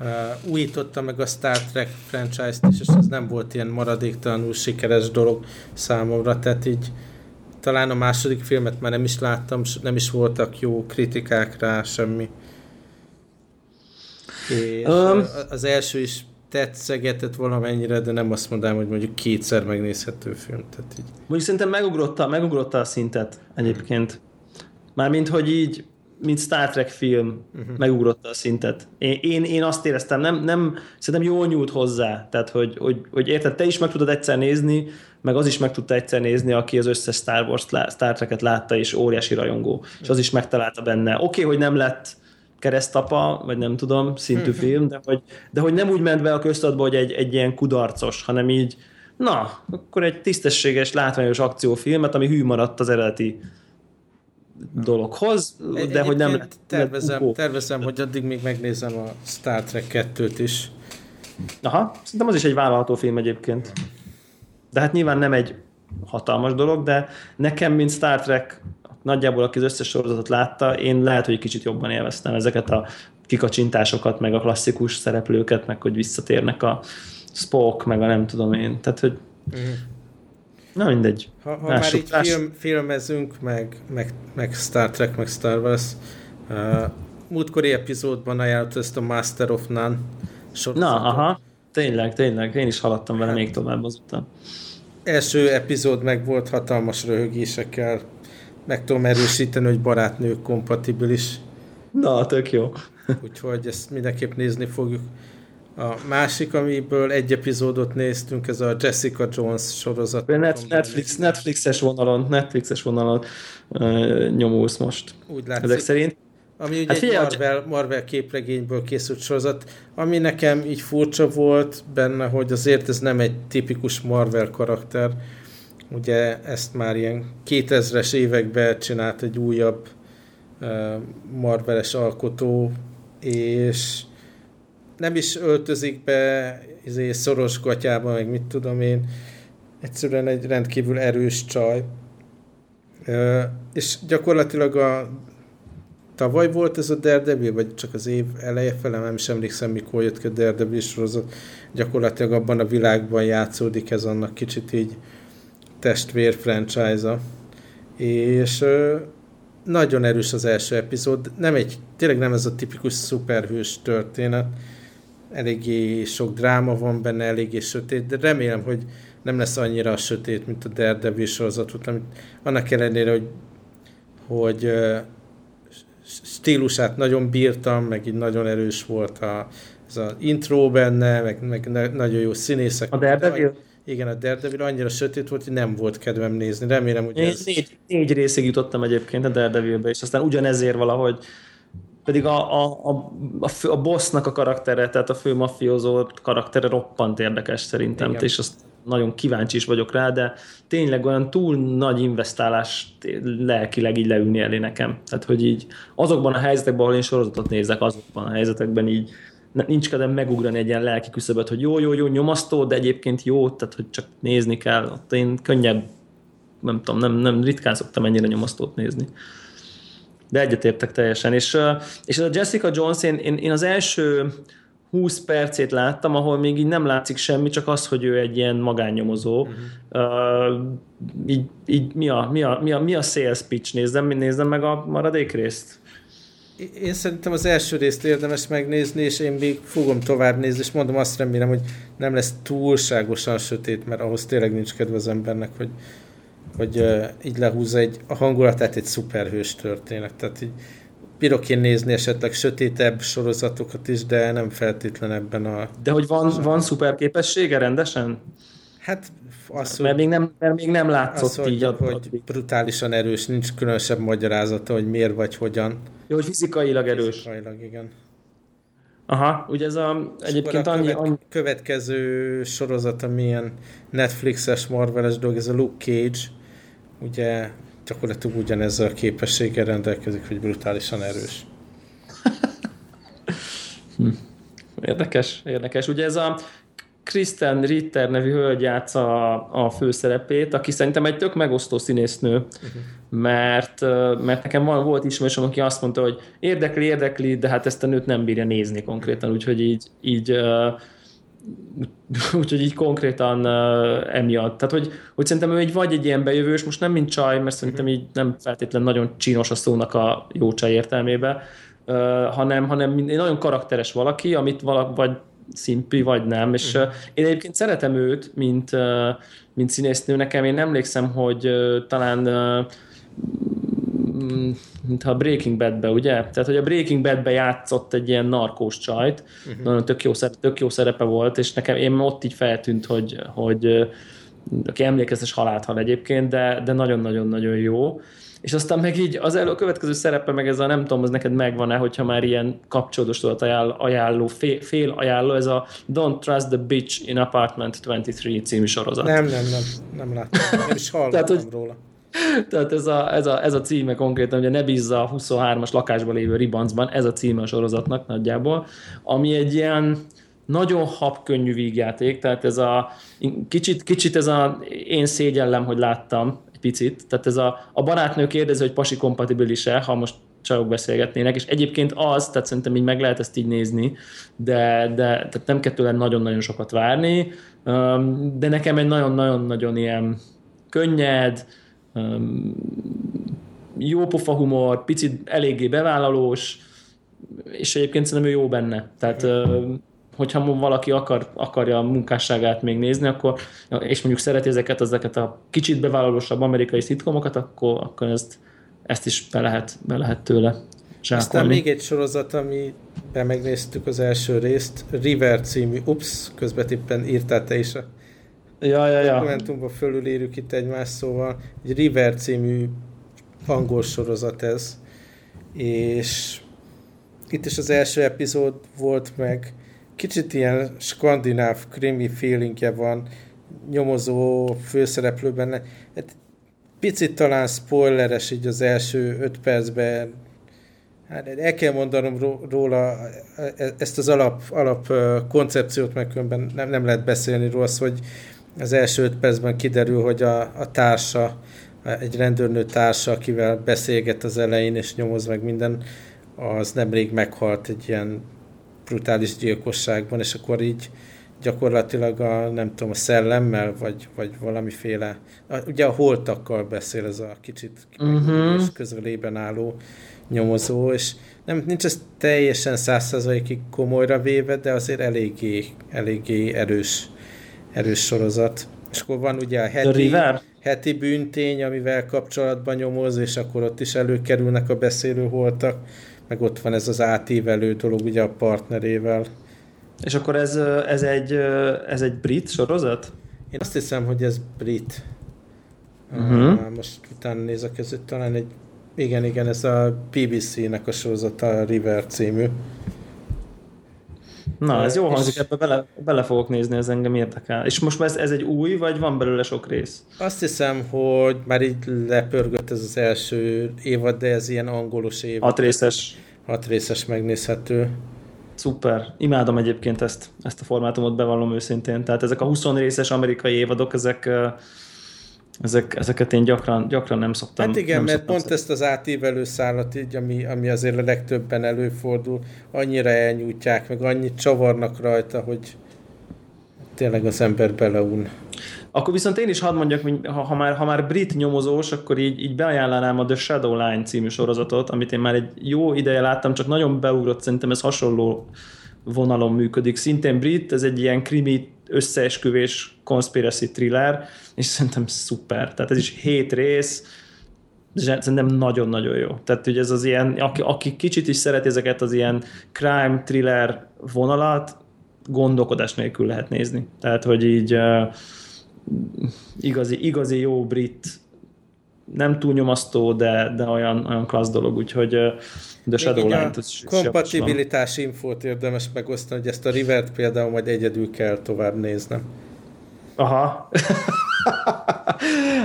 uh, újította meg a Star Trek franchise-t is, és ez nem volt ilyen maradéktalanul sikeres dolog számomra, tehát így talán a második filmet már nem is láttam, nem is voltak jó kritikák rá, semmi. És um, az első is tetszegetett valamennyire, de nem azt mondanám, hogy mondjuk kétszer megnézhető film. Tehát így. Mondjuk szerintem megugrotta, megugrotta a szintet egyébként. Mármint, hogy így mint Star Trek film uh-huh. megugrotta a szintet. Én, én, én azt éreztem, nem, nem, szerintem jól nyúlt hozzá, tehát hogy, hogy, hogy érted, te is meg tudod egyszer nézni, meg az is meg tudta egyszer nézni, aki az összes Star Wars, Star Trek-et látta, és óriási rajongó, uh-huh. és az is megtalálta benne. Oké, okay, hogy nem lett keresztapa, vagy nem tudom, szintű uh-huh. film, de hogy, de hogy nem úgy ment be a köztudatba, hogy egy, egy ilyen kudarcos, hanem így, na, akkor egy tisztességes, látványos akciófilmet, ami hű maradt az eredeti dologhoz, de hogy nem... Tervezem, tervezem, hogy addig még megnézem a Star Trek 2-t is. Aha, szerintem az is egy vállalható film egyébként. De hát nyilván nem egy hatalmas dolog, de nekem, mint Star Trek, nagyjából aki az összes sorozatot látta, én lehet, hogy kicsit jobban élveztem ezeket a kikacsintásokat, meg a klasszikus szereplőket, meg hogy visszatérnek a Spock, meg a nem tudom én. Tehát, hogy uh-huh. Na mindegy. Ha, ha már így film, filmezünk, meg, meg, meg Star Trek, meg Star Wars, uh, múltkori epizódban ajánlott ezt a Master of None sorozatot. Na, aha. Tényleg, tényleg. Én is haladtam vele hát, még tovább azután. Első epizód meg volt hatalmas röhögésekkel. Meg tudom erősíteni, hogy barátnők kompatibilis. Na, tök jó. Úgyhogy ezt mindenképp nézni fogjuk. A másik, amiből egy epizódot néztünk, ez a Jessica Jones sorozat. Net, Netflix, Netflixes vonalon, Netflixes vonalon uh, nyomulsz most. Úgy látszik. Ezek szerint. Ami ugye hát egy Marvel, Marvel képregényből készült sorozat, ami nekem így furcsa volt benne, hogy azért ez nem egy tipikus Marvel karakter. Ugye ezt már ilyen 2000-es években csinált egy újabb uh, Marveles alkotó, és nem is öltözik be izé, szoros gatyába, meg mit tudom én. Egyszerűen egy rendkívül erős csaj. Ö, és gyakorlatilag a tavaly volt ez a Daredevil, vagy csak az év eleje fele, nem is emlékszem, mikor jött ki a Daredevil sorozat. Gyakorlatilag abban a világban játszódik ez annak kicsit így testvér franchise-a. És ö, nagyon erős az első epizód. Nem egy, tényleg nem ez a tipikus szuperhős történet, eléggé sok dráma van benne, eléggé sötét, de remélem, hogy nem lesz annyira sötét, mint a Daredevil sorozatot, amit annak ellenére, hogy, hogy stílusát nagyon bírtam, meg így nagyon erős volt a, ez az intro benne, meg, meg nagyon jó színészek. A Daredevil? Igen, a Daredevil annyira sötét volt, hogy nem volt kedvem nézni. Remélem, hogy ez... Négy, négy részig jutottam egyébként a Daredevilbe, és aztán ugyanezért valahogy pedig a, a, a, a, fő, a bossnak a karaktere, tehát a fő mafiózó karaktere roppant érdekes szerintem, Igen. és azt nagyon kíváncsi is vagyok rá, de tényleg olyan túl nagy investálás lelkileg így leülni elé nekem. Tehát, hogy így azokban a helyzetekben, ahol én sorozatot nézek, azokban a helyzetekben így nincs kedvem megugrani egy ilyen lelki küszöböt, hogy jó, jó, jó, nyomasztó, de egyébként jó, tehát hogy csak nézni kell. Ott én könnyebb, nem tudom, nem, nem ritkán szoktam ennyire nyomasztót nézni. De egyetértek teljesen. És, és ez a Jessica Jones, én, én, én az első 20 percét láttam, ahol még így nem látszik semmi, csak az, hogy ő egy ilyen magánnyomozó. Uh-huh. Uh, így, így mi, a, mi, a, mi, a, mi a sales pitch? Nézzem, nézzem meg a maradék részt. Én szerintem az első részt érdemes megnézni, és én még fogom tovább nézni, és mondom, azt remélem, hogy nem lesz túlságosan sötét, mert ahhoz tényleg nincs kedve az embernek, hogy, hogy uh, így lehúzza egy, a hangulatát egy szuperhős történet. Tehát így bírok én nézni esetleg sötétebb sorozatokat is, de nem feltétlen ebben a... De hogy van, van szuper képessége rendesen? Hát az, mert, még nem, mert még nem látszott az, így. Hogy, hogy brutálisan erős, nincs különösebb magyarázata, hogy miért vagy hogyan. Jó, hogy fizikailag erős. Fizikailag, igen. Aha, ugye ez a, egyébként a annyi, követ, annyi... következő sorozat, amilyen Netflixes, Marveles dolog, ez a Luke Cage, ugye gyakorlatilag ugyanezzel a képességgel rendelkezik, hogy brutálisan erős. (laughs) hm. Érdekes, érdekes. Ugye ez a Kristen Ritter nevű hölgy játsza a, a főszerepét, aki szerintem egy tök megosztó színésznő, uh-huh. mert, mert nekem van, volt ismerősöm, aki azt mondta, hogy érdekli, érdekli, de hát ezt a nőt nem bírja nézni konkrétan, úgyhogy így, így úgyhogy így konkrétan uh, emiatt. Tehát, hogy, hogy szerintem ő egy vagy egy ilyen bejövős, most nem mint csaj, mert szerintem így nem feltétlen nagyon csinos a szónak a jó csaj értelmébe, uh, hanem, hanem nagyon karakteres valaki, amit valak, vagy szimpi, vagy nem. És uh, én egyébként szeretem őt, mint, uh, mint színésznő. Nekem én emlékszem, hogy uh, talán uh, mintha a Breaking Bad-be, ugye? Tehát, hogy a Breaking Bad-be játszott egy ilyen narkós csajt, uh-huh. nagyon tök jó, szerepe, tök jó szerepe volt, és nekem én ott így feltűnt, hogy, hogy aki emlékeztes halált hal egyébként, de, de nagyon-nagyon-nagyon jó. És aztán meg így az elő, a következő szerepe, meg ez a nem tudom, az neked megvan-e, hogyha már ilyen kapcsolódós tudat ajánl, ajánló, fél, fél ajánló, ez a Don't Trust the Bitch in Apartment 23 című sorozat. Nem, nem, nem, nem láttam. Nem is (laughs) hallottam Tehát, hogy, róla. Tehát ez a, ez, a, ez a címe konkrétan, ugye ne bízza a 23-as lakásban lévő ribancban, ez a címe a sorozatnak nagyjából, ami egy ilyen nagyon habkönnyű vígjáték, tehát ez a kicsit, kicsit ez a én szégyellem, hogy láttam egy picit, tehát ez a, a barátnő kérdezi, hogy pasi kompatibilis-e, ha most csajok beszélgetnének, és egyébként az, tehát szerintem így meg lehet ezt így nézni, de, de tehát nem kell tőle nagyon-nagyon sokat várni, de nekem egy nagyon-nagyon-nagyon ilyen könnyed, jó pofa humor, picit eléggé bevállalós, és egyébként szerintem ő jó benne. Tehát hogyha valaki akar, akarja a munkásságát még nézni, akkor, és mondjuk szereti ezeket, ezeket a kicsit bevállalósabb amerikai szitkomokat, akkor, akkor ezt, ezt is be lehet, be lehet tőle zsákolni. Aztán még egy sorozat, amiben megnéztük az első részt, River című, ups, közbetippen írtál te is a ja, ja, ja. dokumentumban fölülírjuk itt egymás szóval. Egy River című angol sorozat ez, és itt is az első epizód volt meg, kicsit ilyen skandináv krimi feelingje van, nyomozó főszereplő benne. Hát picit talán spoileres így az első öt percben. Hát el kell mondanom róla ezt az alap, alap koncepciót, meg nem, nem lehet beszélni róla, hogy az első öt percben kiderül, hogy a, a társa, egy rendőrnő társa, akivel beszélget az elején és nyomoz meg minden, az nemrég meghalt egy ilyen brutális gyilkosságban, és akkor így gyakorlatilag a, nem tudom, a szellemmel, vagy, vagy valamiféle, a, ugye a holtakkal beszél ez a kicsit uh-huh. közelében álló nyomozó, és nem, nincs ez teljesen százszerzalékig komolyra véve, de azért eléggé, eléggé erős erős sorozat. És akkor van ugye a heti, heti bűntény, amivel kapcsolatban nyomoz, és akkor ott is előkerülnek a beszélő holtak, meg ott van ez az átívelő dolog ugye a partnerével. És akkor ez, ez, egy, ez egy brit sorozat? Én azt hiszem, hogy ez brit. Uh-huh. Uh, most utána nézek, ez talán egy igen, igen, ez a BBC-nek a sorozata, a River című. Na, ez jó hangzik, ebbe bele, bele fogok nézni, ez engem érdekel. És most ez, ez egy új, vagy van belőle sok rész? Azt hiszem, hogy már így lepörgött ez az első évad, de ez ilyen angolos évad. Hat részes. Hat részes megnézhető. Szuper. Imádom egyébként ezt, ezt a formátumot, bevallom őszintén. Tehát ezek a 20 részes amerikai évadok, ezek ezek, ezeket én gyakran, gyakran nem szoktam. Hát igen, mert pont ezt az átívelő szállat, így, ami, ami azért a legtöbben előfordul, annyira elnyújtják, meg annyit csavarnak rajta, hogy tényleg az ember beleun. Akkor viszont én is hadd mondjak, hogy ha, ha, már, ha már brit nyomozós, akkor így, így beajánlanám a The Shadow Line című sorozatot, amit én már egy jó ideje láttam, csak nagyon beugrott, szerintem ez hasonló vonalon működik. Szintén brit, ez egy ilyen krimi összeesküvés conspiracy thriller, és szerintem szuper. Tehát ez is hét rész, szerintem nagyon-nagyon jó. Tehát hogy ez az ilyen, aki, aki kicsit is szereti ezeket az ilyen crime thriller vonalat, gondolkodás nélkül lehet nézni. Tehát, hogy így uh, igazi, igazi jó brit nem túl nyomasztó, de, de olyan, olyan klassz dolog, úgyhogy de Shadowline is Kompatibilitás infót érdemes megosztani, hogy ezt a Rivert például majd egyedül kell tovább néznem. Aha. (laughs)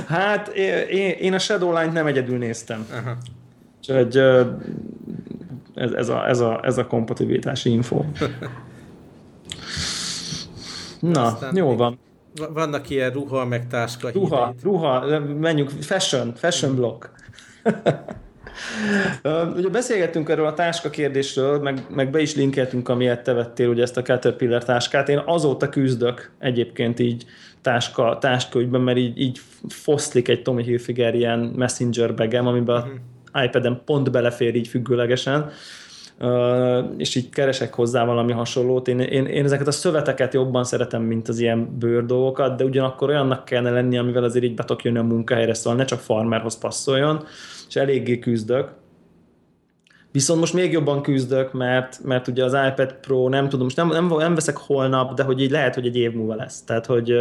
hát én, én a Shadowline-t nem egyedül néztem. Aha. Úgyhogy ez, ez, a, ez, a, ez a kompatibilitási info. (laughs) Na, Aztán jó van. Vannak ilyen ruha, meg táska Ruha, híreit. ruha, menjünk, fashion, fashion block. (laughs) ugye beszélgettünk erről a táska kérdésről, meg, meg be is linkeltünk, amilyet te vettél, ugye ezt a Caterpillar táskát. Én azóta küzdök egyébként így táska, táskaügyben, mert így, így foszlik egy Tommy Hilfiger ilyen messenger begem, amiben uh-huh. a iPad-en pont belefér így függőlegesen, Uh, és így keresek hozzá valami hasonlót. Én, én, én ezeket a szöveteket jobban szeretem, mint az ilyen bőr dolgokat, de ugyanakkor olyannak kellene lenni, amivel azért így be tudok jönni a munkahelyre, szóval ne csak farmerhoz passzoljon, és eléggé küzdök. Viszont most még jobban küzdök, mert, mert ugye az iPad Pro, nem tudom, most nem, nem, nem veszek holnap, de hogy így lehet, hogy egy év múlva lesz. Tehát, hogy,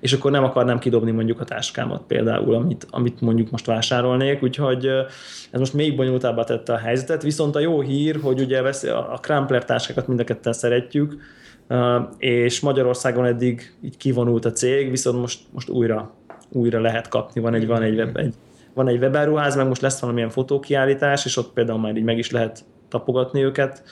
és akkor nem akarnám kidobni mondjuk a táskámat például, amit, amit mondjuk most vásárolnék, úgyhogy ez most még bonyolultabbá tette a helyzetet. Viszont a jó hír, hogy ugye a Crumpler táskákat mind a ketten szeretjük, és Magyarországon eddig így kivonult a cég, viszont most, most újra, újra lehet kapni, van egy, van egy, egy van egy webáruház, meg most lesz valamilyen fotókiállítás, és ott például már így meg is lehet tapogatni őket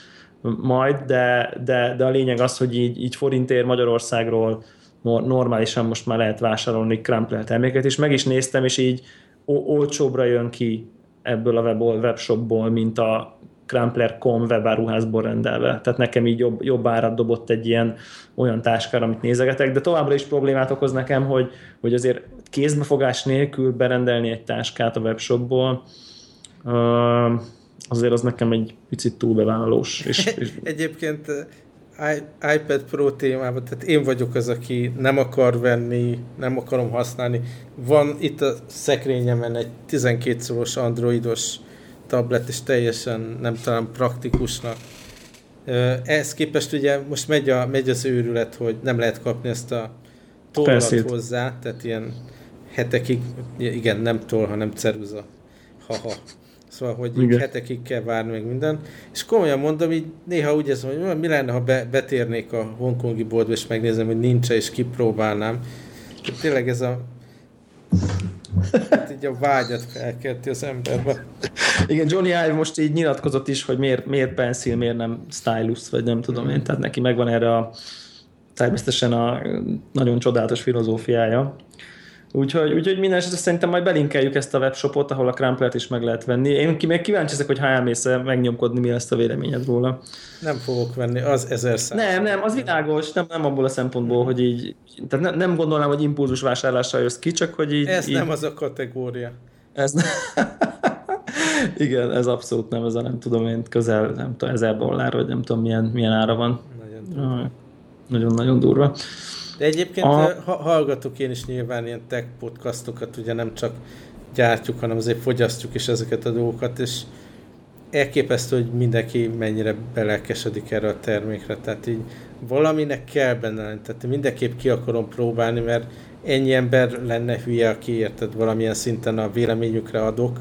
majd, de, de, de a lényeg az, hogy így, így forintért Magyarországról normálisan most már lehet vásárolni Crumpler terméket, és meg is néztem, és így olcsóbbra jön ki ebből a web, webshopból, mint a Crumpler.com webáruházból rendelve. Tehát nekem így jobb, jobb árat dobott egy ilyen olyan táskára, amit nézegetek, de továbbra is problémát okoz nekem, hogy, hogy azért kézbefogás nélkül berendelni egy táskát a webshopból, azért az nekem egy picit túlbevállalós. És, (laughs) és... Egyébként iPad Pro témában, tehát én vagyok az, aki nem akar venni, nem akarom használni. Van itt a szekrényemen egy 12 szoros androidos tablet, és teljesen nem talán praktikusnak. Ehhez képest ugye most megy, a, megy az őrület, hogy nem lehet kapni ezt a tollat hozzá, tehát ilyen hetekig, igen, nem toll, hanem ceruza. Haha. Szóval, hogy igen. hetekig kell várni meg minden. És komolyan mondom, így néha úgy érzem, hogy mi lenne, ha be, betérnék a hongkongi boltba, és megnézem, hogy nincs és kipróbálnám. Tényleg ez a Hát így a vágyat felkelti az emberbe. Igen, Johnny Ive most így nyilatkozott is, hogy miért, miért pencil, miért nem stylus, vagy nem tudom én, tehát neki megvan erre a természetesen a nagyon csodálatos filozófiája. Úgyhogy, úgyhogy minden esetre szerintem majd belinkeljük ezt a webshopot, ahol a Crumpler-t is meg lehet venni. Én ki még kíváncsi ezek, hogy ha elmész megnyomkodni, mi lesz a véleményed róla. Nem fogok venni, az ezer szám. Nem, nem, az világos, nem, nem abból a szempontból, hogy így, tehát ne, nem gondolnám, hogy impulzus vásárlással jössz ki, csak hogy így... Ez így, nem az a kategória. Ez nem. (laughs) Igen, ez abszolút nem, ez a nem tudom én, közel, nem tudom, ezer dollár, vagy nem tudom milyen, milyen ára van. Nagyon-nagyon durva. durva. De egyébként a... hallgatok én is nyilván ilyen tech podcastokat, ugye nem csak gyártjuk, hanem azért fogyasztjuk is ezeket a dolgokat, és elképesztő, hogy mindenki mennyire belelkesedik erre a termékre, tehát így valaminek kell benne lenni, tehát mindenképp ki akarom próbálni, mert ennyi ember lenne hülye, aki érted, valamilyen szinten a véleményükre adok.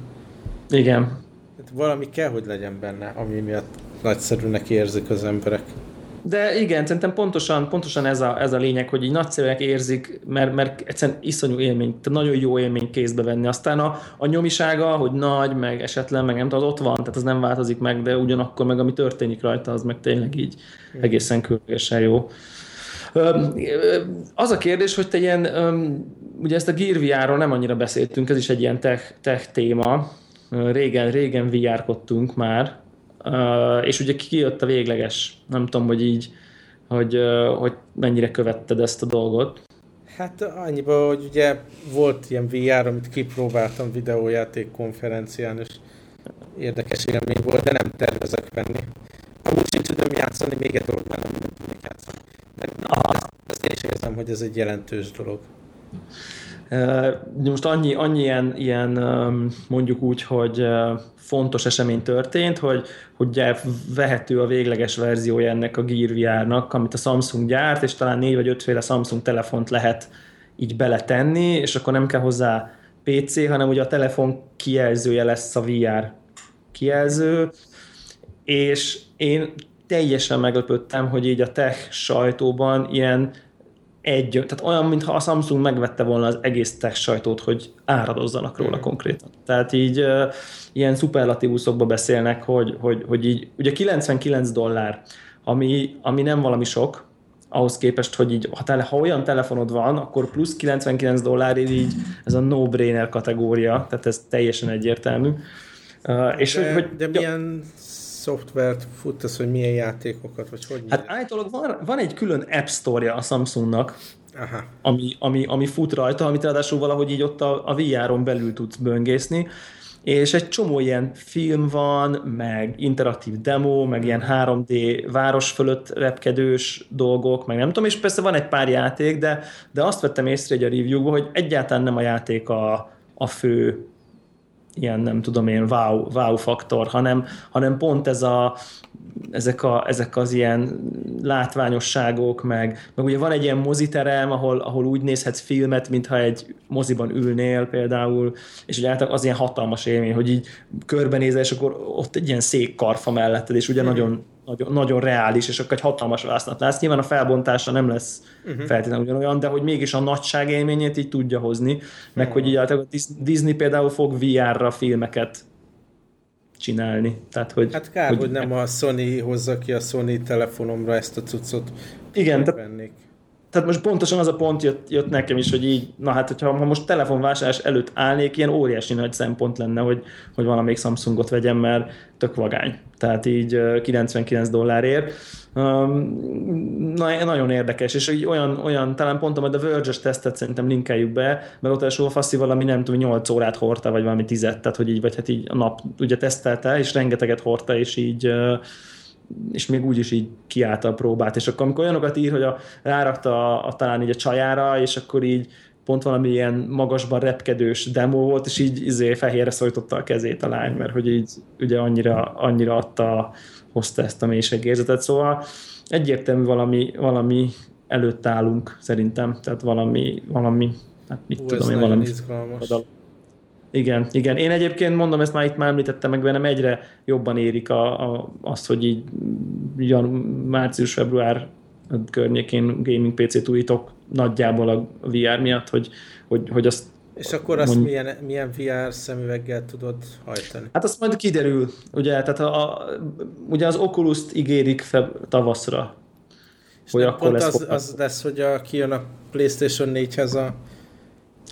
Igen. Tehát valami kell, hogy legyen benne, ami miatt nagyszerűnek érzik az emberek. De igen, szerintem pontosan, pontosan ez, a, ez a lényeg, hogy így nagyszerűek érzik, mert, mert egyszerűen iszonyú élmény, tehát nagyon jó élmény kézbe venni. Aztán a, a nyomisága, hogy nagy, meg esetlen, meg nem tudom, az ott van, tehát az nem változik meg, de ugyanakkor meg ami történik rajta, az meg tényleg így egészen különösen jó. Az a kérdés, hogy te ilyen, ugye ezt a Gear VR-ról nem annyira beszéltünk, ez is egy ilyen tech, tech téma. Régen, régen VR-kodtunk már, és ugye kijött a végleges, nem tudom, hogy így, hogy, hogy mennyire követted ezt a dolgot. Hát annyiba, hogy ugye volt ilyen VR, amit kipróbáltam videójáték konferencián, és érdekes élmény volt, de nem tervezek venni. Amúgy sem tudom játszani, még egy dolog nem tudnék játszani. Mert na, ezt, ezt én is érzem, hogy ez egy jelentős dolog. Most annyi, annyi ilyen, ilyen mondjuk úgy, hogy fontos esemény történt, hogy, hogy ugye vehető a végleges verziója ennek a Gear VR-nak, amit a Samsung gyárt, és talán négy vagy ötféle Samsung telefont lehet így beletenni, és akkor nem kell hozzá PC, hanem ugye a telefon kijelzője lesz a VR kijelző, és én teljesen meglepődtem, hogy így a tech sajtóban ilyen egy, tehát olyan, mintha a Samsung megvette volna az egész tech sajtót, hogy áradozzanak róla mm. konkrétan. Tehát így uh, ilyen szuperlatívuszokba beszélnek, hogy, hogy, hogy így, ugye 99 dollár, ami, ami nem valami sok, ahhoz képest, hogy így, ha, tele, ha olyan telefonod van, akkor plusz 99 dollár, így ez a no-brainer kategória, tehát ez teljesen egyértelmű. Uh, és de, hogy, hogy, de milyen szoftvert az, hogy milyen játékokat, vagy hogy? Hát állítólag van, van egy külön App Store-ja a Samsungnak, Aha. Ami, ami, ami fut rajta, amit ráadásul valahogy így ott a, a VR-on belül tudsz böngészni, és egy csomó ilyen film van, meg interaktív demo, meg ilyen 3D város fölött repkedős dolgok, meg nem tudom, és persze van egy pár játék, de, de azt vettem észre egy a review hogy egyáltalán nem a játék a, a fő ilyen nem tudom én wow, wow faktor, hanem, hanem pont ez a, ezek, a, ezek az ilyen látványosságok, meg, meg ugye van egy ilyen moziterem, ahol, ahol úgy nézhetsz filmet, mintha egy moziban ülnél például, és ugye az ilyen hatalmas élmény, hogy így körbenézel, és akkor ott egy ilyen szék karfa melletted, és ugye mm. nagyon nagyon, nagyon reális, és akkor egy hatalmas vásznat látsz. Nyilván a felbontása nem lesz uh-huh. feltétlenül ugyanolyan, de hogy mégis a nagyság élményét így tudja hozni, meg uh-huh. hogy így általában Disney például fog VR-ra filmeket csinálni. Tehát, hogy, hát kár, hogy, hogy nem a Sony hozza ki a Sony telefonomra ezt a cuccot. Igen, tehát, tehát most pontosan az a pont jött, jött nekem is, hogy így, na hát, hogyha ha most telefonvásárlás előtt állnék, ilyen óriási nagy szempont lenne, hogy, hogy valamelyik Samsungot vegyem, mert tök vagány. Tehát így 99 dollárért. Na, nagyon érdekes, és így olyan, olyan talán pont a The Verge-es tesztet szerintem linkeljük be, mert ott a Faszi valami nem tudom, 8 órát hordta, vagy valami 10 tehát hogy így, vagy hát így a nap ugye tesztelte, és rengeteget hordta, és így uh, és még úgy is így kiállta a próbát, és akkor amikor olyanokat ír, hogy a, rárakta a, a, talán így a csajára, és akkor így pont valami ilyen magasban repkedős demo volt, és így izé fehérre szólította a kezét a lány, mert hogy így ugye annyira, annyira adta, hozta ezt a mélységérzetet, szóval egyértelmű valami, valami előtt állunk szerintem, tehát valami, valami hát mit Hú, tudom én, valami izgalmas. Igen, igen. Én egyébként mondom, ezt már itt már említettem meg bennem, egyre jobban érik a, a, azt, hogy így március-február környékén gaming PC-t újítok nagyjából a VR miatt, hogy, hogy, hogy azt és akkor azt mond... milyen, milyen VR szemüveggel tudod hajtani? Hát azt majd kiderül, ugye, tehát a, a, ugye az Oculus-t ígérik feb, tavaszra. És hogy akkor lesz az, az lesz, hogy a, kijön a PlayStation 4-hez a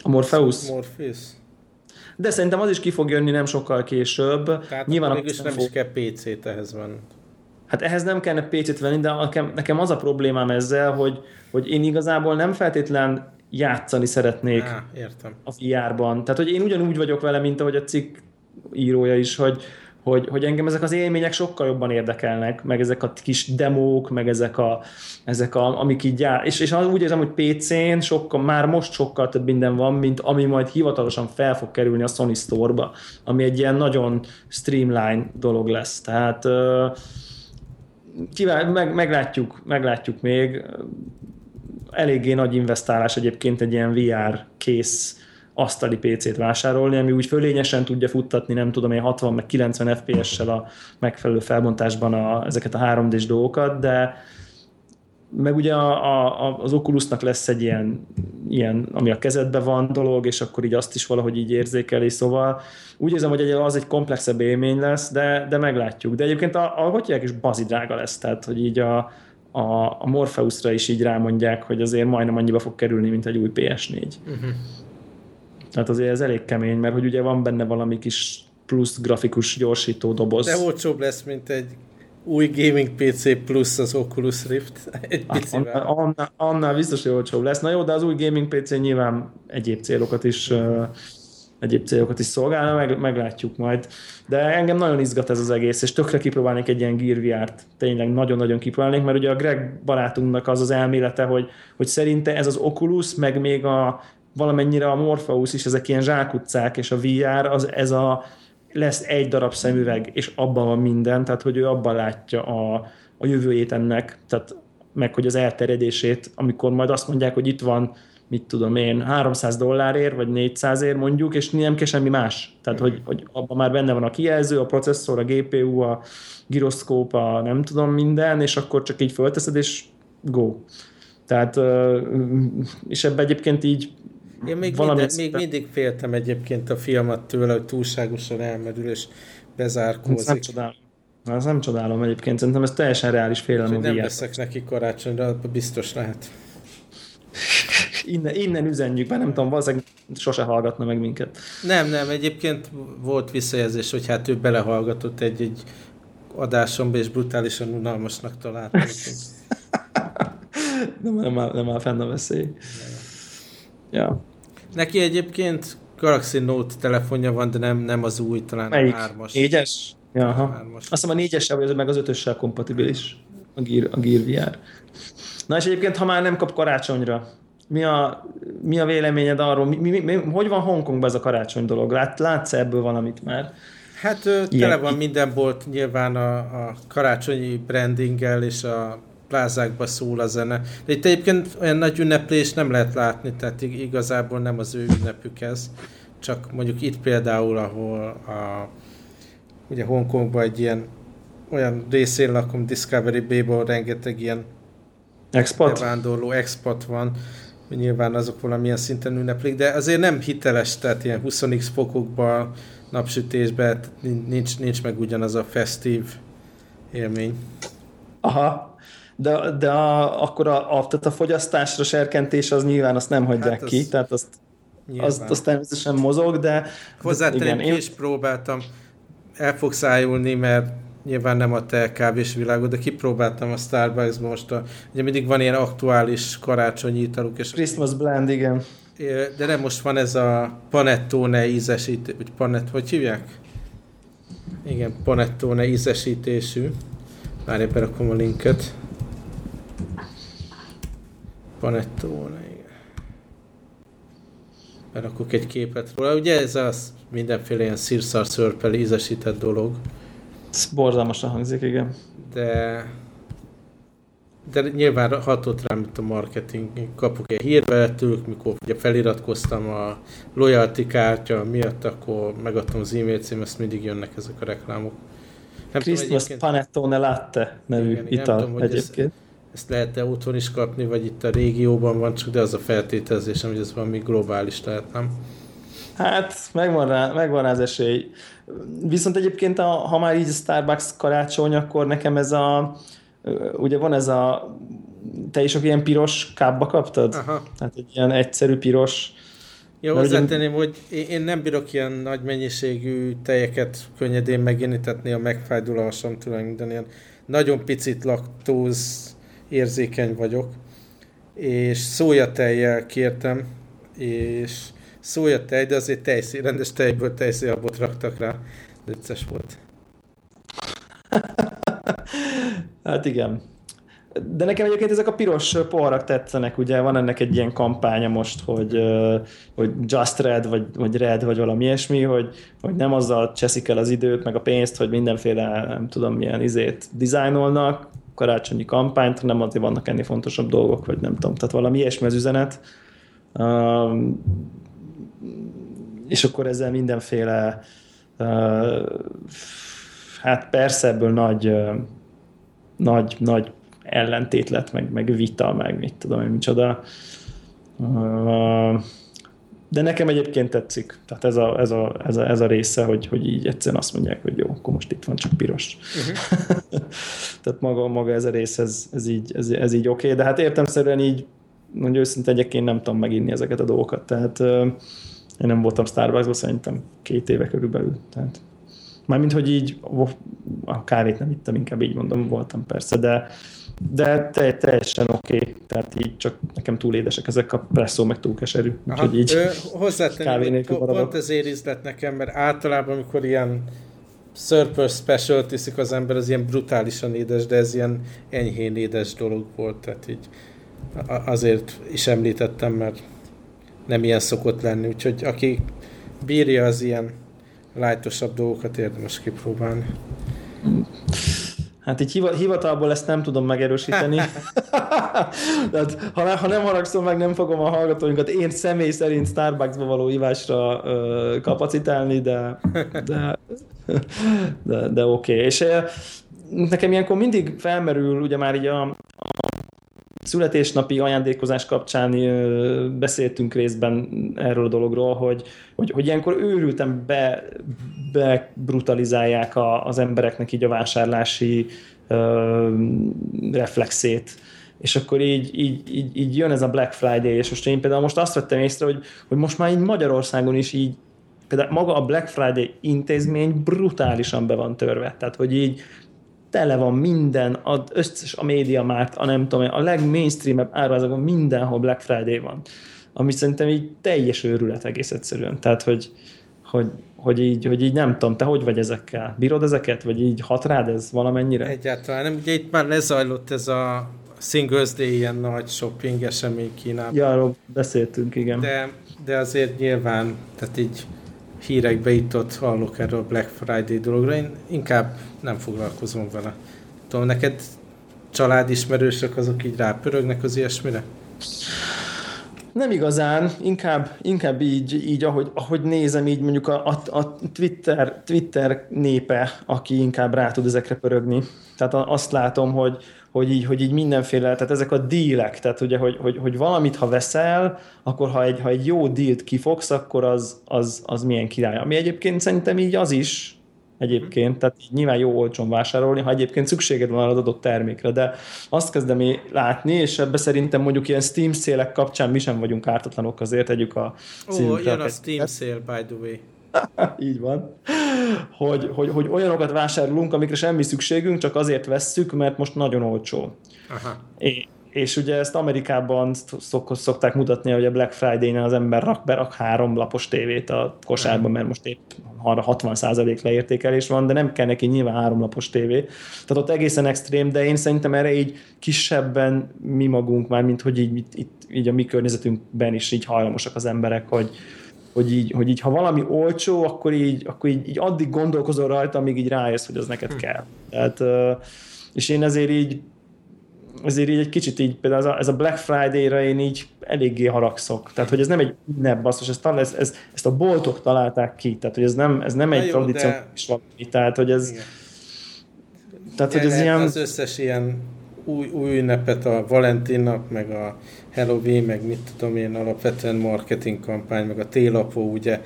a Morpheus? Morpheus. De szerintem az is ki fog jönni nem sokkal később. Tehát Nyilván mégis nem fog... is kell PC-t ehhez van. Hát ehhez nem kellene PC-t venni, de nekem, nekem az a problémám ezzel, hogy, hogy én igazából nem feltétlen játszani szeretnék Á, értem. a VR-ban. Tehát, hogy én ugyanúgy vagyok vele, mint ahogy a cikk írója is, hogy, hogy, hogy engem ezek az élmények sokkal jobban érdekelnek, meg ezek a kis demók, meg ezek a, ezek, a, amik így jár, és, és úgy érzem, hogy PC-n sokkal, már most sokkal több minden van, mint ami majd hivatalosan fel fog kerülni a Sony Store-ba, ami egy ilyen nagyon streamline dolog lesz. Tehát kíván, meg, meglátjuk, meglátjuk még. Eléggé nagy investálás egyébként egy ilyen VR kész asztali PC-t vásárolni, ami úgy fölényesen tudja futtatni, nem tudom én 60 meg 90 FPS-sel a megfelelő felbontásban a, ezeket a 3D-s dolgokat, de meg ugye a, a, az Oculusnak lesz egy ilyen, ilyen, ami a kezedben van dolog, és akkor így azt is valahogy így érzékeli, szóval úgy érzem, hogy az egy komplexebb élmény lesz, de, de meglátjuk. De egyébként a, a gotyák is bazi drága lesz, tehát hogy így a, a, a Morpheusra is így rámondják, hogy azért majdnem annyiba fog kerülni, mint egy új PS4. Uh-huh. Tehát azért ez elég kemény, mert hogy ugye van benne valami kis plusz grafikus gyorsító doboz. De olcsóbb lesz, mint egy új gaming PC plusz az Oculus Rift egy hát, picivel. Annál, annál biztos, hogy olcsóbb lesz. Na jó, de az új gaming PC nyilván egyéb célokat is egyéb célokat is szolgálna, meg, meglátjuk majd. De engem nagyon izgat ez az egész, és tökre kipróbálnék egy ilyen Gear VR-t. Tényleg nagyon-nagyon kipróbálnék, mert ugye a Greg barátunknak az az elmélete, hogy, hogy szerinte ez az Oculus, meg még a valamennyire a Morpheus is, ezek ilyen zsákutcák, és a VR, az, ez a, lesz egy darab szemüveg, és abban van minden, tehát hogy ő abban látja a, a jövőjét ennek, tehát meg hogy az elterjedését, amikor majd azt mondják, hogy itt van, mit tudom én, 300 dollárért, vagy 400 ér mondjuk, és nem kell semmi más. Tehát, hogy, hogy abban már benne van a kijelző, a processzor, a GPU, a gyroszkóp, a nem tudom minden, és akkor csak így fölteszed, és go. Tehát, és ebbe egyébként így én még, minden, még mindig féltem egyébként a filmet tőle, hogy túlságosan elmerül és bezárkózik. nem csodálom. Ez nem csodálom egyébként, szerintem ez teljesen reális félelem Nem veszek neki karácsonyra, biztos lehet. (laughs) innen, innen üzenjük, mert nem tudom, valószínűleg sose hallgatna meg minket. Nem, nem, egyébként volt visszajelzés, hogy hát ő belehallgatott egy-egy adásomba, és brutálisan unalmasnak találtam. (laughs) nem, nem, áll, nem áll fenn a veszély. Ja. Neki egyébként Galaxy Note telefonja van, de nem, nem az új, talán Melyik? a hármas. Négyes? Ja, aha. Azt hiszem a négyessel, vagy meg az ötössel kompatibilis a Gear, a Gear VR. Na és egyébként, ha már nem kap karácsonyra, mi a, mi a véleményed arról, mi, mi, mi, hogy van Hongkongban ez a karácsony dolog? Lát, látsz ebből valamit már? Hát tele van minden bolt nyilván a, a karácsonyi brandinggel és a plázákba szól a zene. De itt egyébként olyan nagy ünneplés nem lehet látni, tehát igazából nem az ő ünnepük ez. Csak mondjuk itt például, ahol a, ugye Hongkongban egy ilyen olyan részén lakom Discovery Bay-ból rengeteg ilyen expat? bevándorló expat van, nyilván azok valamilyen szinten ünneplik, de azért nem hiteles, tehát ilyen 20x fokokban, napsütésben nincs, nincs meg ugyanaz a festív élmény. Aha, de, de a, akkor a, a, tehát a fogyasztásra serkentés az nyilván azt nem hagyják hát az ki, tehát azt, azt, azt természetesen mozog, de... Hozzátenném, én is próbáltam, el fogsz szájulni, mert nyilván nem a te kávés világod, de kipróbáltam a Starbucks-ban most, a, ugye mindig van ilyen aktuális karácsonyi italuk. És Christmas blend, igen. De nem most van ez a panettone ízesítő, vagy panet, hogy hívják? Igen, panettone ízesítésű. Várj, berakom a linket. Panettone, igen. Berakok egy képet róla. Ugye ez az mindenféle ilyen szírszar szörpel ízesített dolog. Ez borzalmasan hangzik, igen. De de nyilván hatott rám itt a marketing. Kapok egy hírveletők, mikor ugye feliratkoztam a loyalty kártya miatt, akkor megadtam az e-mail cím, ezt mindig jönnek ezek a reklámok. Nem Christmas tudom, Panettone Latte nevű igen, ital nem tudom, egyébként. Ezt, ezt lehet-e otthon is kapni, vagy itt a régióban van, csak de az a feltételezésem, hogy ez valami globális lehet, nem? Hát, megvan rá, megvan rá az esély. Viszont egyébként, a, ha már így a Starbucks karácsony, akkor nekem ez a, ugye van ez a, te is ilyen piros kábba kaptad? Aha. Tehát egy ilyen egyszerű piros. Jó, hozzátenném, hogy én nem bírok ilyen nagy mennyiségű tejeket könnyedén megjelenítetni, a megfájdul a hasam tőle minden ilyen nagyon picit laktóz érzékeny vagyok, és szójatejjel kértem, és szójatej, de azért tejszé, rendes tejből tejszélabot raktak rá. Vicces volt. (laughs) hát igen. de nekem egyébként ezek a piros poharak tetszenek, ugye van ennek egy ilyen kampánya most, hogy, hogy Just Red, vagy, vagy Red, vagy valami ilyesmi, hogy, hogy nem azzal cseszik el az időt, meg a pénzt, hogy mindenféle, nem tudom, milyen izét dizájnolnak, karácsonyi kampányt, hanem azért vannak ennél fontosabb dolgok, vagy nem tudom, tehát valami ilyesmi az üzenet. És akkor ezzel mindenféle hát persze ebből nagy nagy, nagy ellentét lett, meg, meg vita, meg mit tudom én micsoda. Uh, de nekem egyébként tetszik. Tehát ez a, ez a, ez a, ez a része, hogy, hogy így egyszerűen azt mondják, hogy jó, akkor most itt van csak piros. Uh-huh. (laughs) Tehát maga, maga ez a rész, ez, ez így, ez, ez így oké, okay. de hát értemszerűen így, hogy őszinte legyek, én nem tudom meginni ezeket a dolgokat. Tehát uh, én nem voltam Starbucksban szerintem két éve körülbelül. Tehát, mármint, hogy így a kávét nem ittem, inkább így mondom, voltam persze, de de te, teljesen oké, okay. tehát így csak nekem túl édesek ezek a presszó, meg túl keserű. Aha. Úgyhogy így Hozzátenni, pont ezért ízlet nekem, mert általában, amikor ilyen Surfer Special tiszik az ember, az ilyen brutálisan édes, de ez ilyen enyhén édes dolog volt, tehát így azért is említettem, mert nem ilyen szokott lenni, úgyhogy aki bírja az ilyen lájtosabb dolgokat, érdemes kipróbálni. Hát így hivatalból ezt nem tudom megerősíteni. (laughs) Tehát, ha, ha nem haragszom meg, nem fogom a hallgatóinkat én személy szerint Starbucksba való ivásra ö, kapacitálni, de, de, de, de oké. Okay. És nekem ilyenkor mindig felmerül, ugye már így a, a születésnapi ajándékozás kapcsán beszéltünk részben erről a dologról, hogy, hogy, hogy ilyenkor őrültem be, be brutalizálják a, az embereknek így a vásárlási ö, reflexét és akkor így, így, így, így jön ez a Black Friday, és most én például most azt vettem észre, hogy, hogy most már így Magyarországon is így például maga a Black Friday intézmény brutálisan be van törve. Tehát, hogy így tele van minden, az összes a média márt, a nem tudom, a legmainstreamebb áruházakon mindenhol Black Friday van. Ami szerintem így teljes őrület egész egyszerűen. Tehát, hogy, hogy, hogy, így, hogy így nem tudom, te hogy vagy ezekkel? Bírod ezeket? Vagy így hat rád ez valamennyire? Egyáltalán nem. Ugye itt már lezajlott ez a Singles Day ilyen nagy shopping esemény Kínában. Ja, arról beszéltünk, igen. De, de azért nyilván, tehát így hírekbe itt ott hallok erről a Black Friday dologra, én inkább nem foglalkozom vele. Tudom, neked családismerősök azok így rápörögnek az ilyesmire? Nem igazán, inkább, inkább így, így ahogy, ahogy nézem, így mondjuk a, a, a Twitter, Twitter népe, aki inkább rá tud ezekre pörögni. Tehát azt látom, hogy, hogy így, hogy így mindenféle, tehát ezek a dílek, tehát ugye, hogy, hogy, hogy valamit, ha veszel, akkor ha egy, ha egy jó dílt kifogsz, akkor az, az, az milyen király. Ami egyébként szerintem így az is, egyébként, tehát így nyilván jó olcsón vásárolni, ha egyébként szükséged van az adott termékre, de azt kezdem látni, és ebbe szerintem mondjuk ilyen Steam szélek kapcsán mi sem vagyunk ártatlanok, azért tegyük a Ó, jön a Steam szél, by the way. (laughs) Így van. Hogy, hogy, hogy olyanokat vásárolunk, amikre semmi szükségünk, csak azért vesszük, mert most nagyon olcsó. Aha. É, és ugye ezt Amerikában szok, szokták mutatni, hogy a Black Friday-nál az ember rak, berak három lapos tévét a kosárba, mert most épp 60% leértékelés van, de nem kell neki nyilván három lapos tévé. Tehát ott egészen extrém, de én szerintem erre így kisebben mi magunk már, mint hogy így, itt, itt, így a mi környezetünkben is így hajlamosak az emberek, hogy, hogy így, hogy így ha valami olcsó, akkor így, akkor így, így addig gondolkozol rajta, amíg így rájössz, hogy az neked hm. kell. Tehát, és én ezért így ezért így egy kicsit így, például ez a, ez a Black Friday-ra én így eléggé haragszok. Tehát, hogy ez nem egy ünnep, basszus, ezt, ez, ez, ezt a boltok találták ki, tehát, hogy ez nem, ez nem egy tradíciós de... valami, tehát, hogy ez Igen. tehát, hogy ez ilyen... Az összes ilyen új, új ünnepet, a Valentin nap, meg a Halloween, meg mit tudom én, alapvetően marketing kampány, meg a télapó, ugye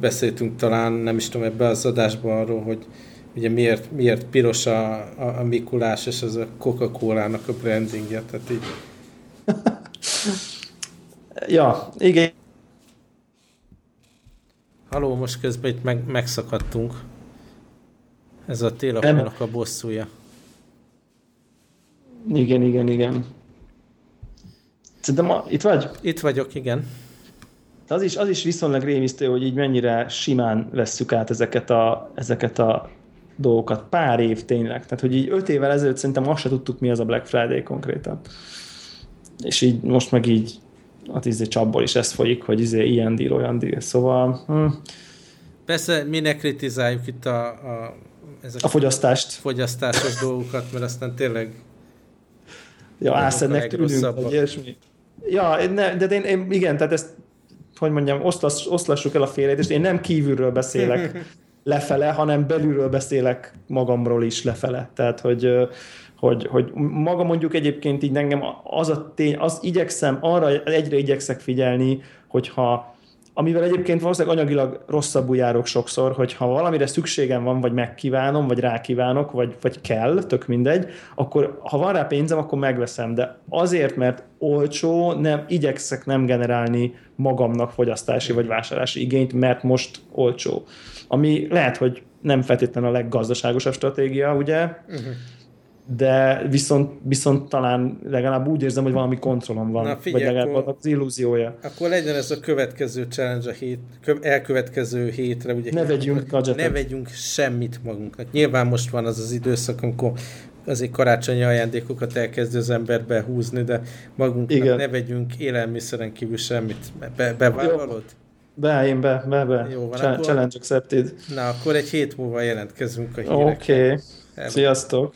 beszéltünk talán, nem is tudom, ebbe az adásban arról, hogy ugye miért, miért piros a, a, a Mikulás, és az a Coca-Cola-nak a brandingje, tehát így. ja, igen. Haló, most közben itt meg, megszakadtunk. Ez a télapónak a bosszúja. Igen, igen, igen. Szerintem itt vagy? Itt vagyok, igen. De az is, az is viszonylag rémisztő, hogy így mennyire simán vesszük át ezeket a, ezeket a dolgokat. Pár év tényleg. Tehát, hogy így öt évvel ezelőtt szerintem azt se tudtuk, mi az a Black Friday konkrétan. És így most meg így a izé csapból is ez folyik, hogy izé ilyen díl, olyan díl. Szóval... Hm. Persze, mi ne kritizáljuk itt a, a, ezek a fogyasztást. fogyasztásos (laughs) dolgokat, mert aztán tényleg ja, álszednek tőlünk, vagy ilyesmi. Ja, ne, de én, én, igen, tehát ezt hogy mondjam, oszlass, oszlassuk el a és én nem kívülről beszélek (laughs) lefele, hanem belülről beszélek magamról is lefele. Tehát, hogy, hogy, hogy maga mondjuk egyébként így engem az a tény, az igyekszem, arra egyre igyekszek figyelni, hogyha amivel egyébként valószínűleg anyagilag rosszabbul járok sokszor, hogy ha valamire szükségem van, vagy megkívánom, vagy rákívánok, vagy, vagy kell, tök mindegy, akkor ha van rá pénzem, akkor megveszem, de azért, mert olcsó, nem, igyekszek nem generálni magamnak fogyasztási vagy vásárlási igényt, mert most olcsó. Ami lehet, hogy nem feltétlenül a leggazdaságosabb stratégia, ugye, uh-huh de viszont, viszont talán legalább úgy érzem, hogy valami kontrollom van, Na, figyelj, vagy legalább akkor, az illúziója. Akkor legyen ez a következő challenge a hét, elkövetkező hétre. Ugye ne vegyünk gadgetet. Ne vegyünk semmit magunknak. Nyilván most van az az időszak, amikor azért karácsonyi ajándékokat elkezd az ember behúzni, de magunknak Igen. ne vegyünk élelmiszeren kívül semmit. Be, bevállalod? Be, én be, be, be. Jó van, Ch- akkor... Challenge accepted. Na, akkor egy hét múlva jelentkezünk a hírekkel. Oké. Okay. Sziasztok!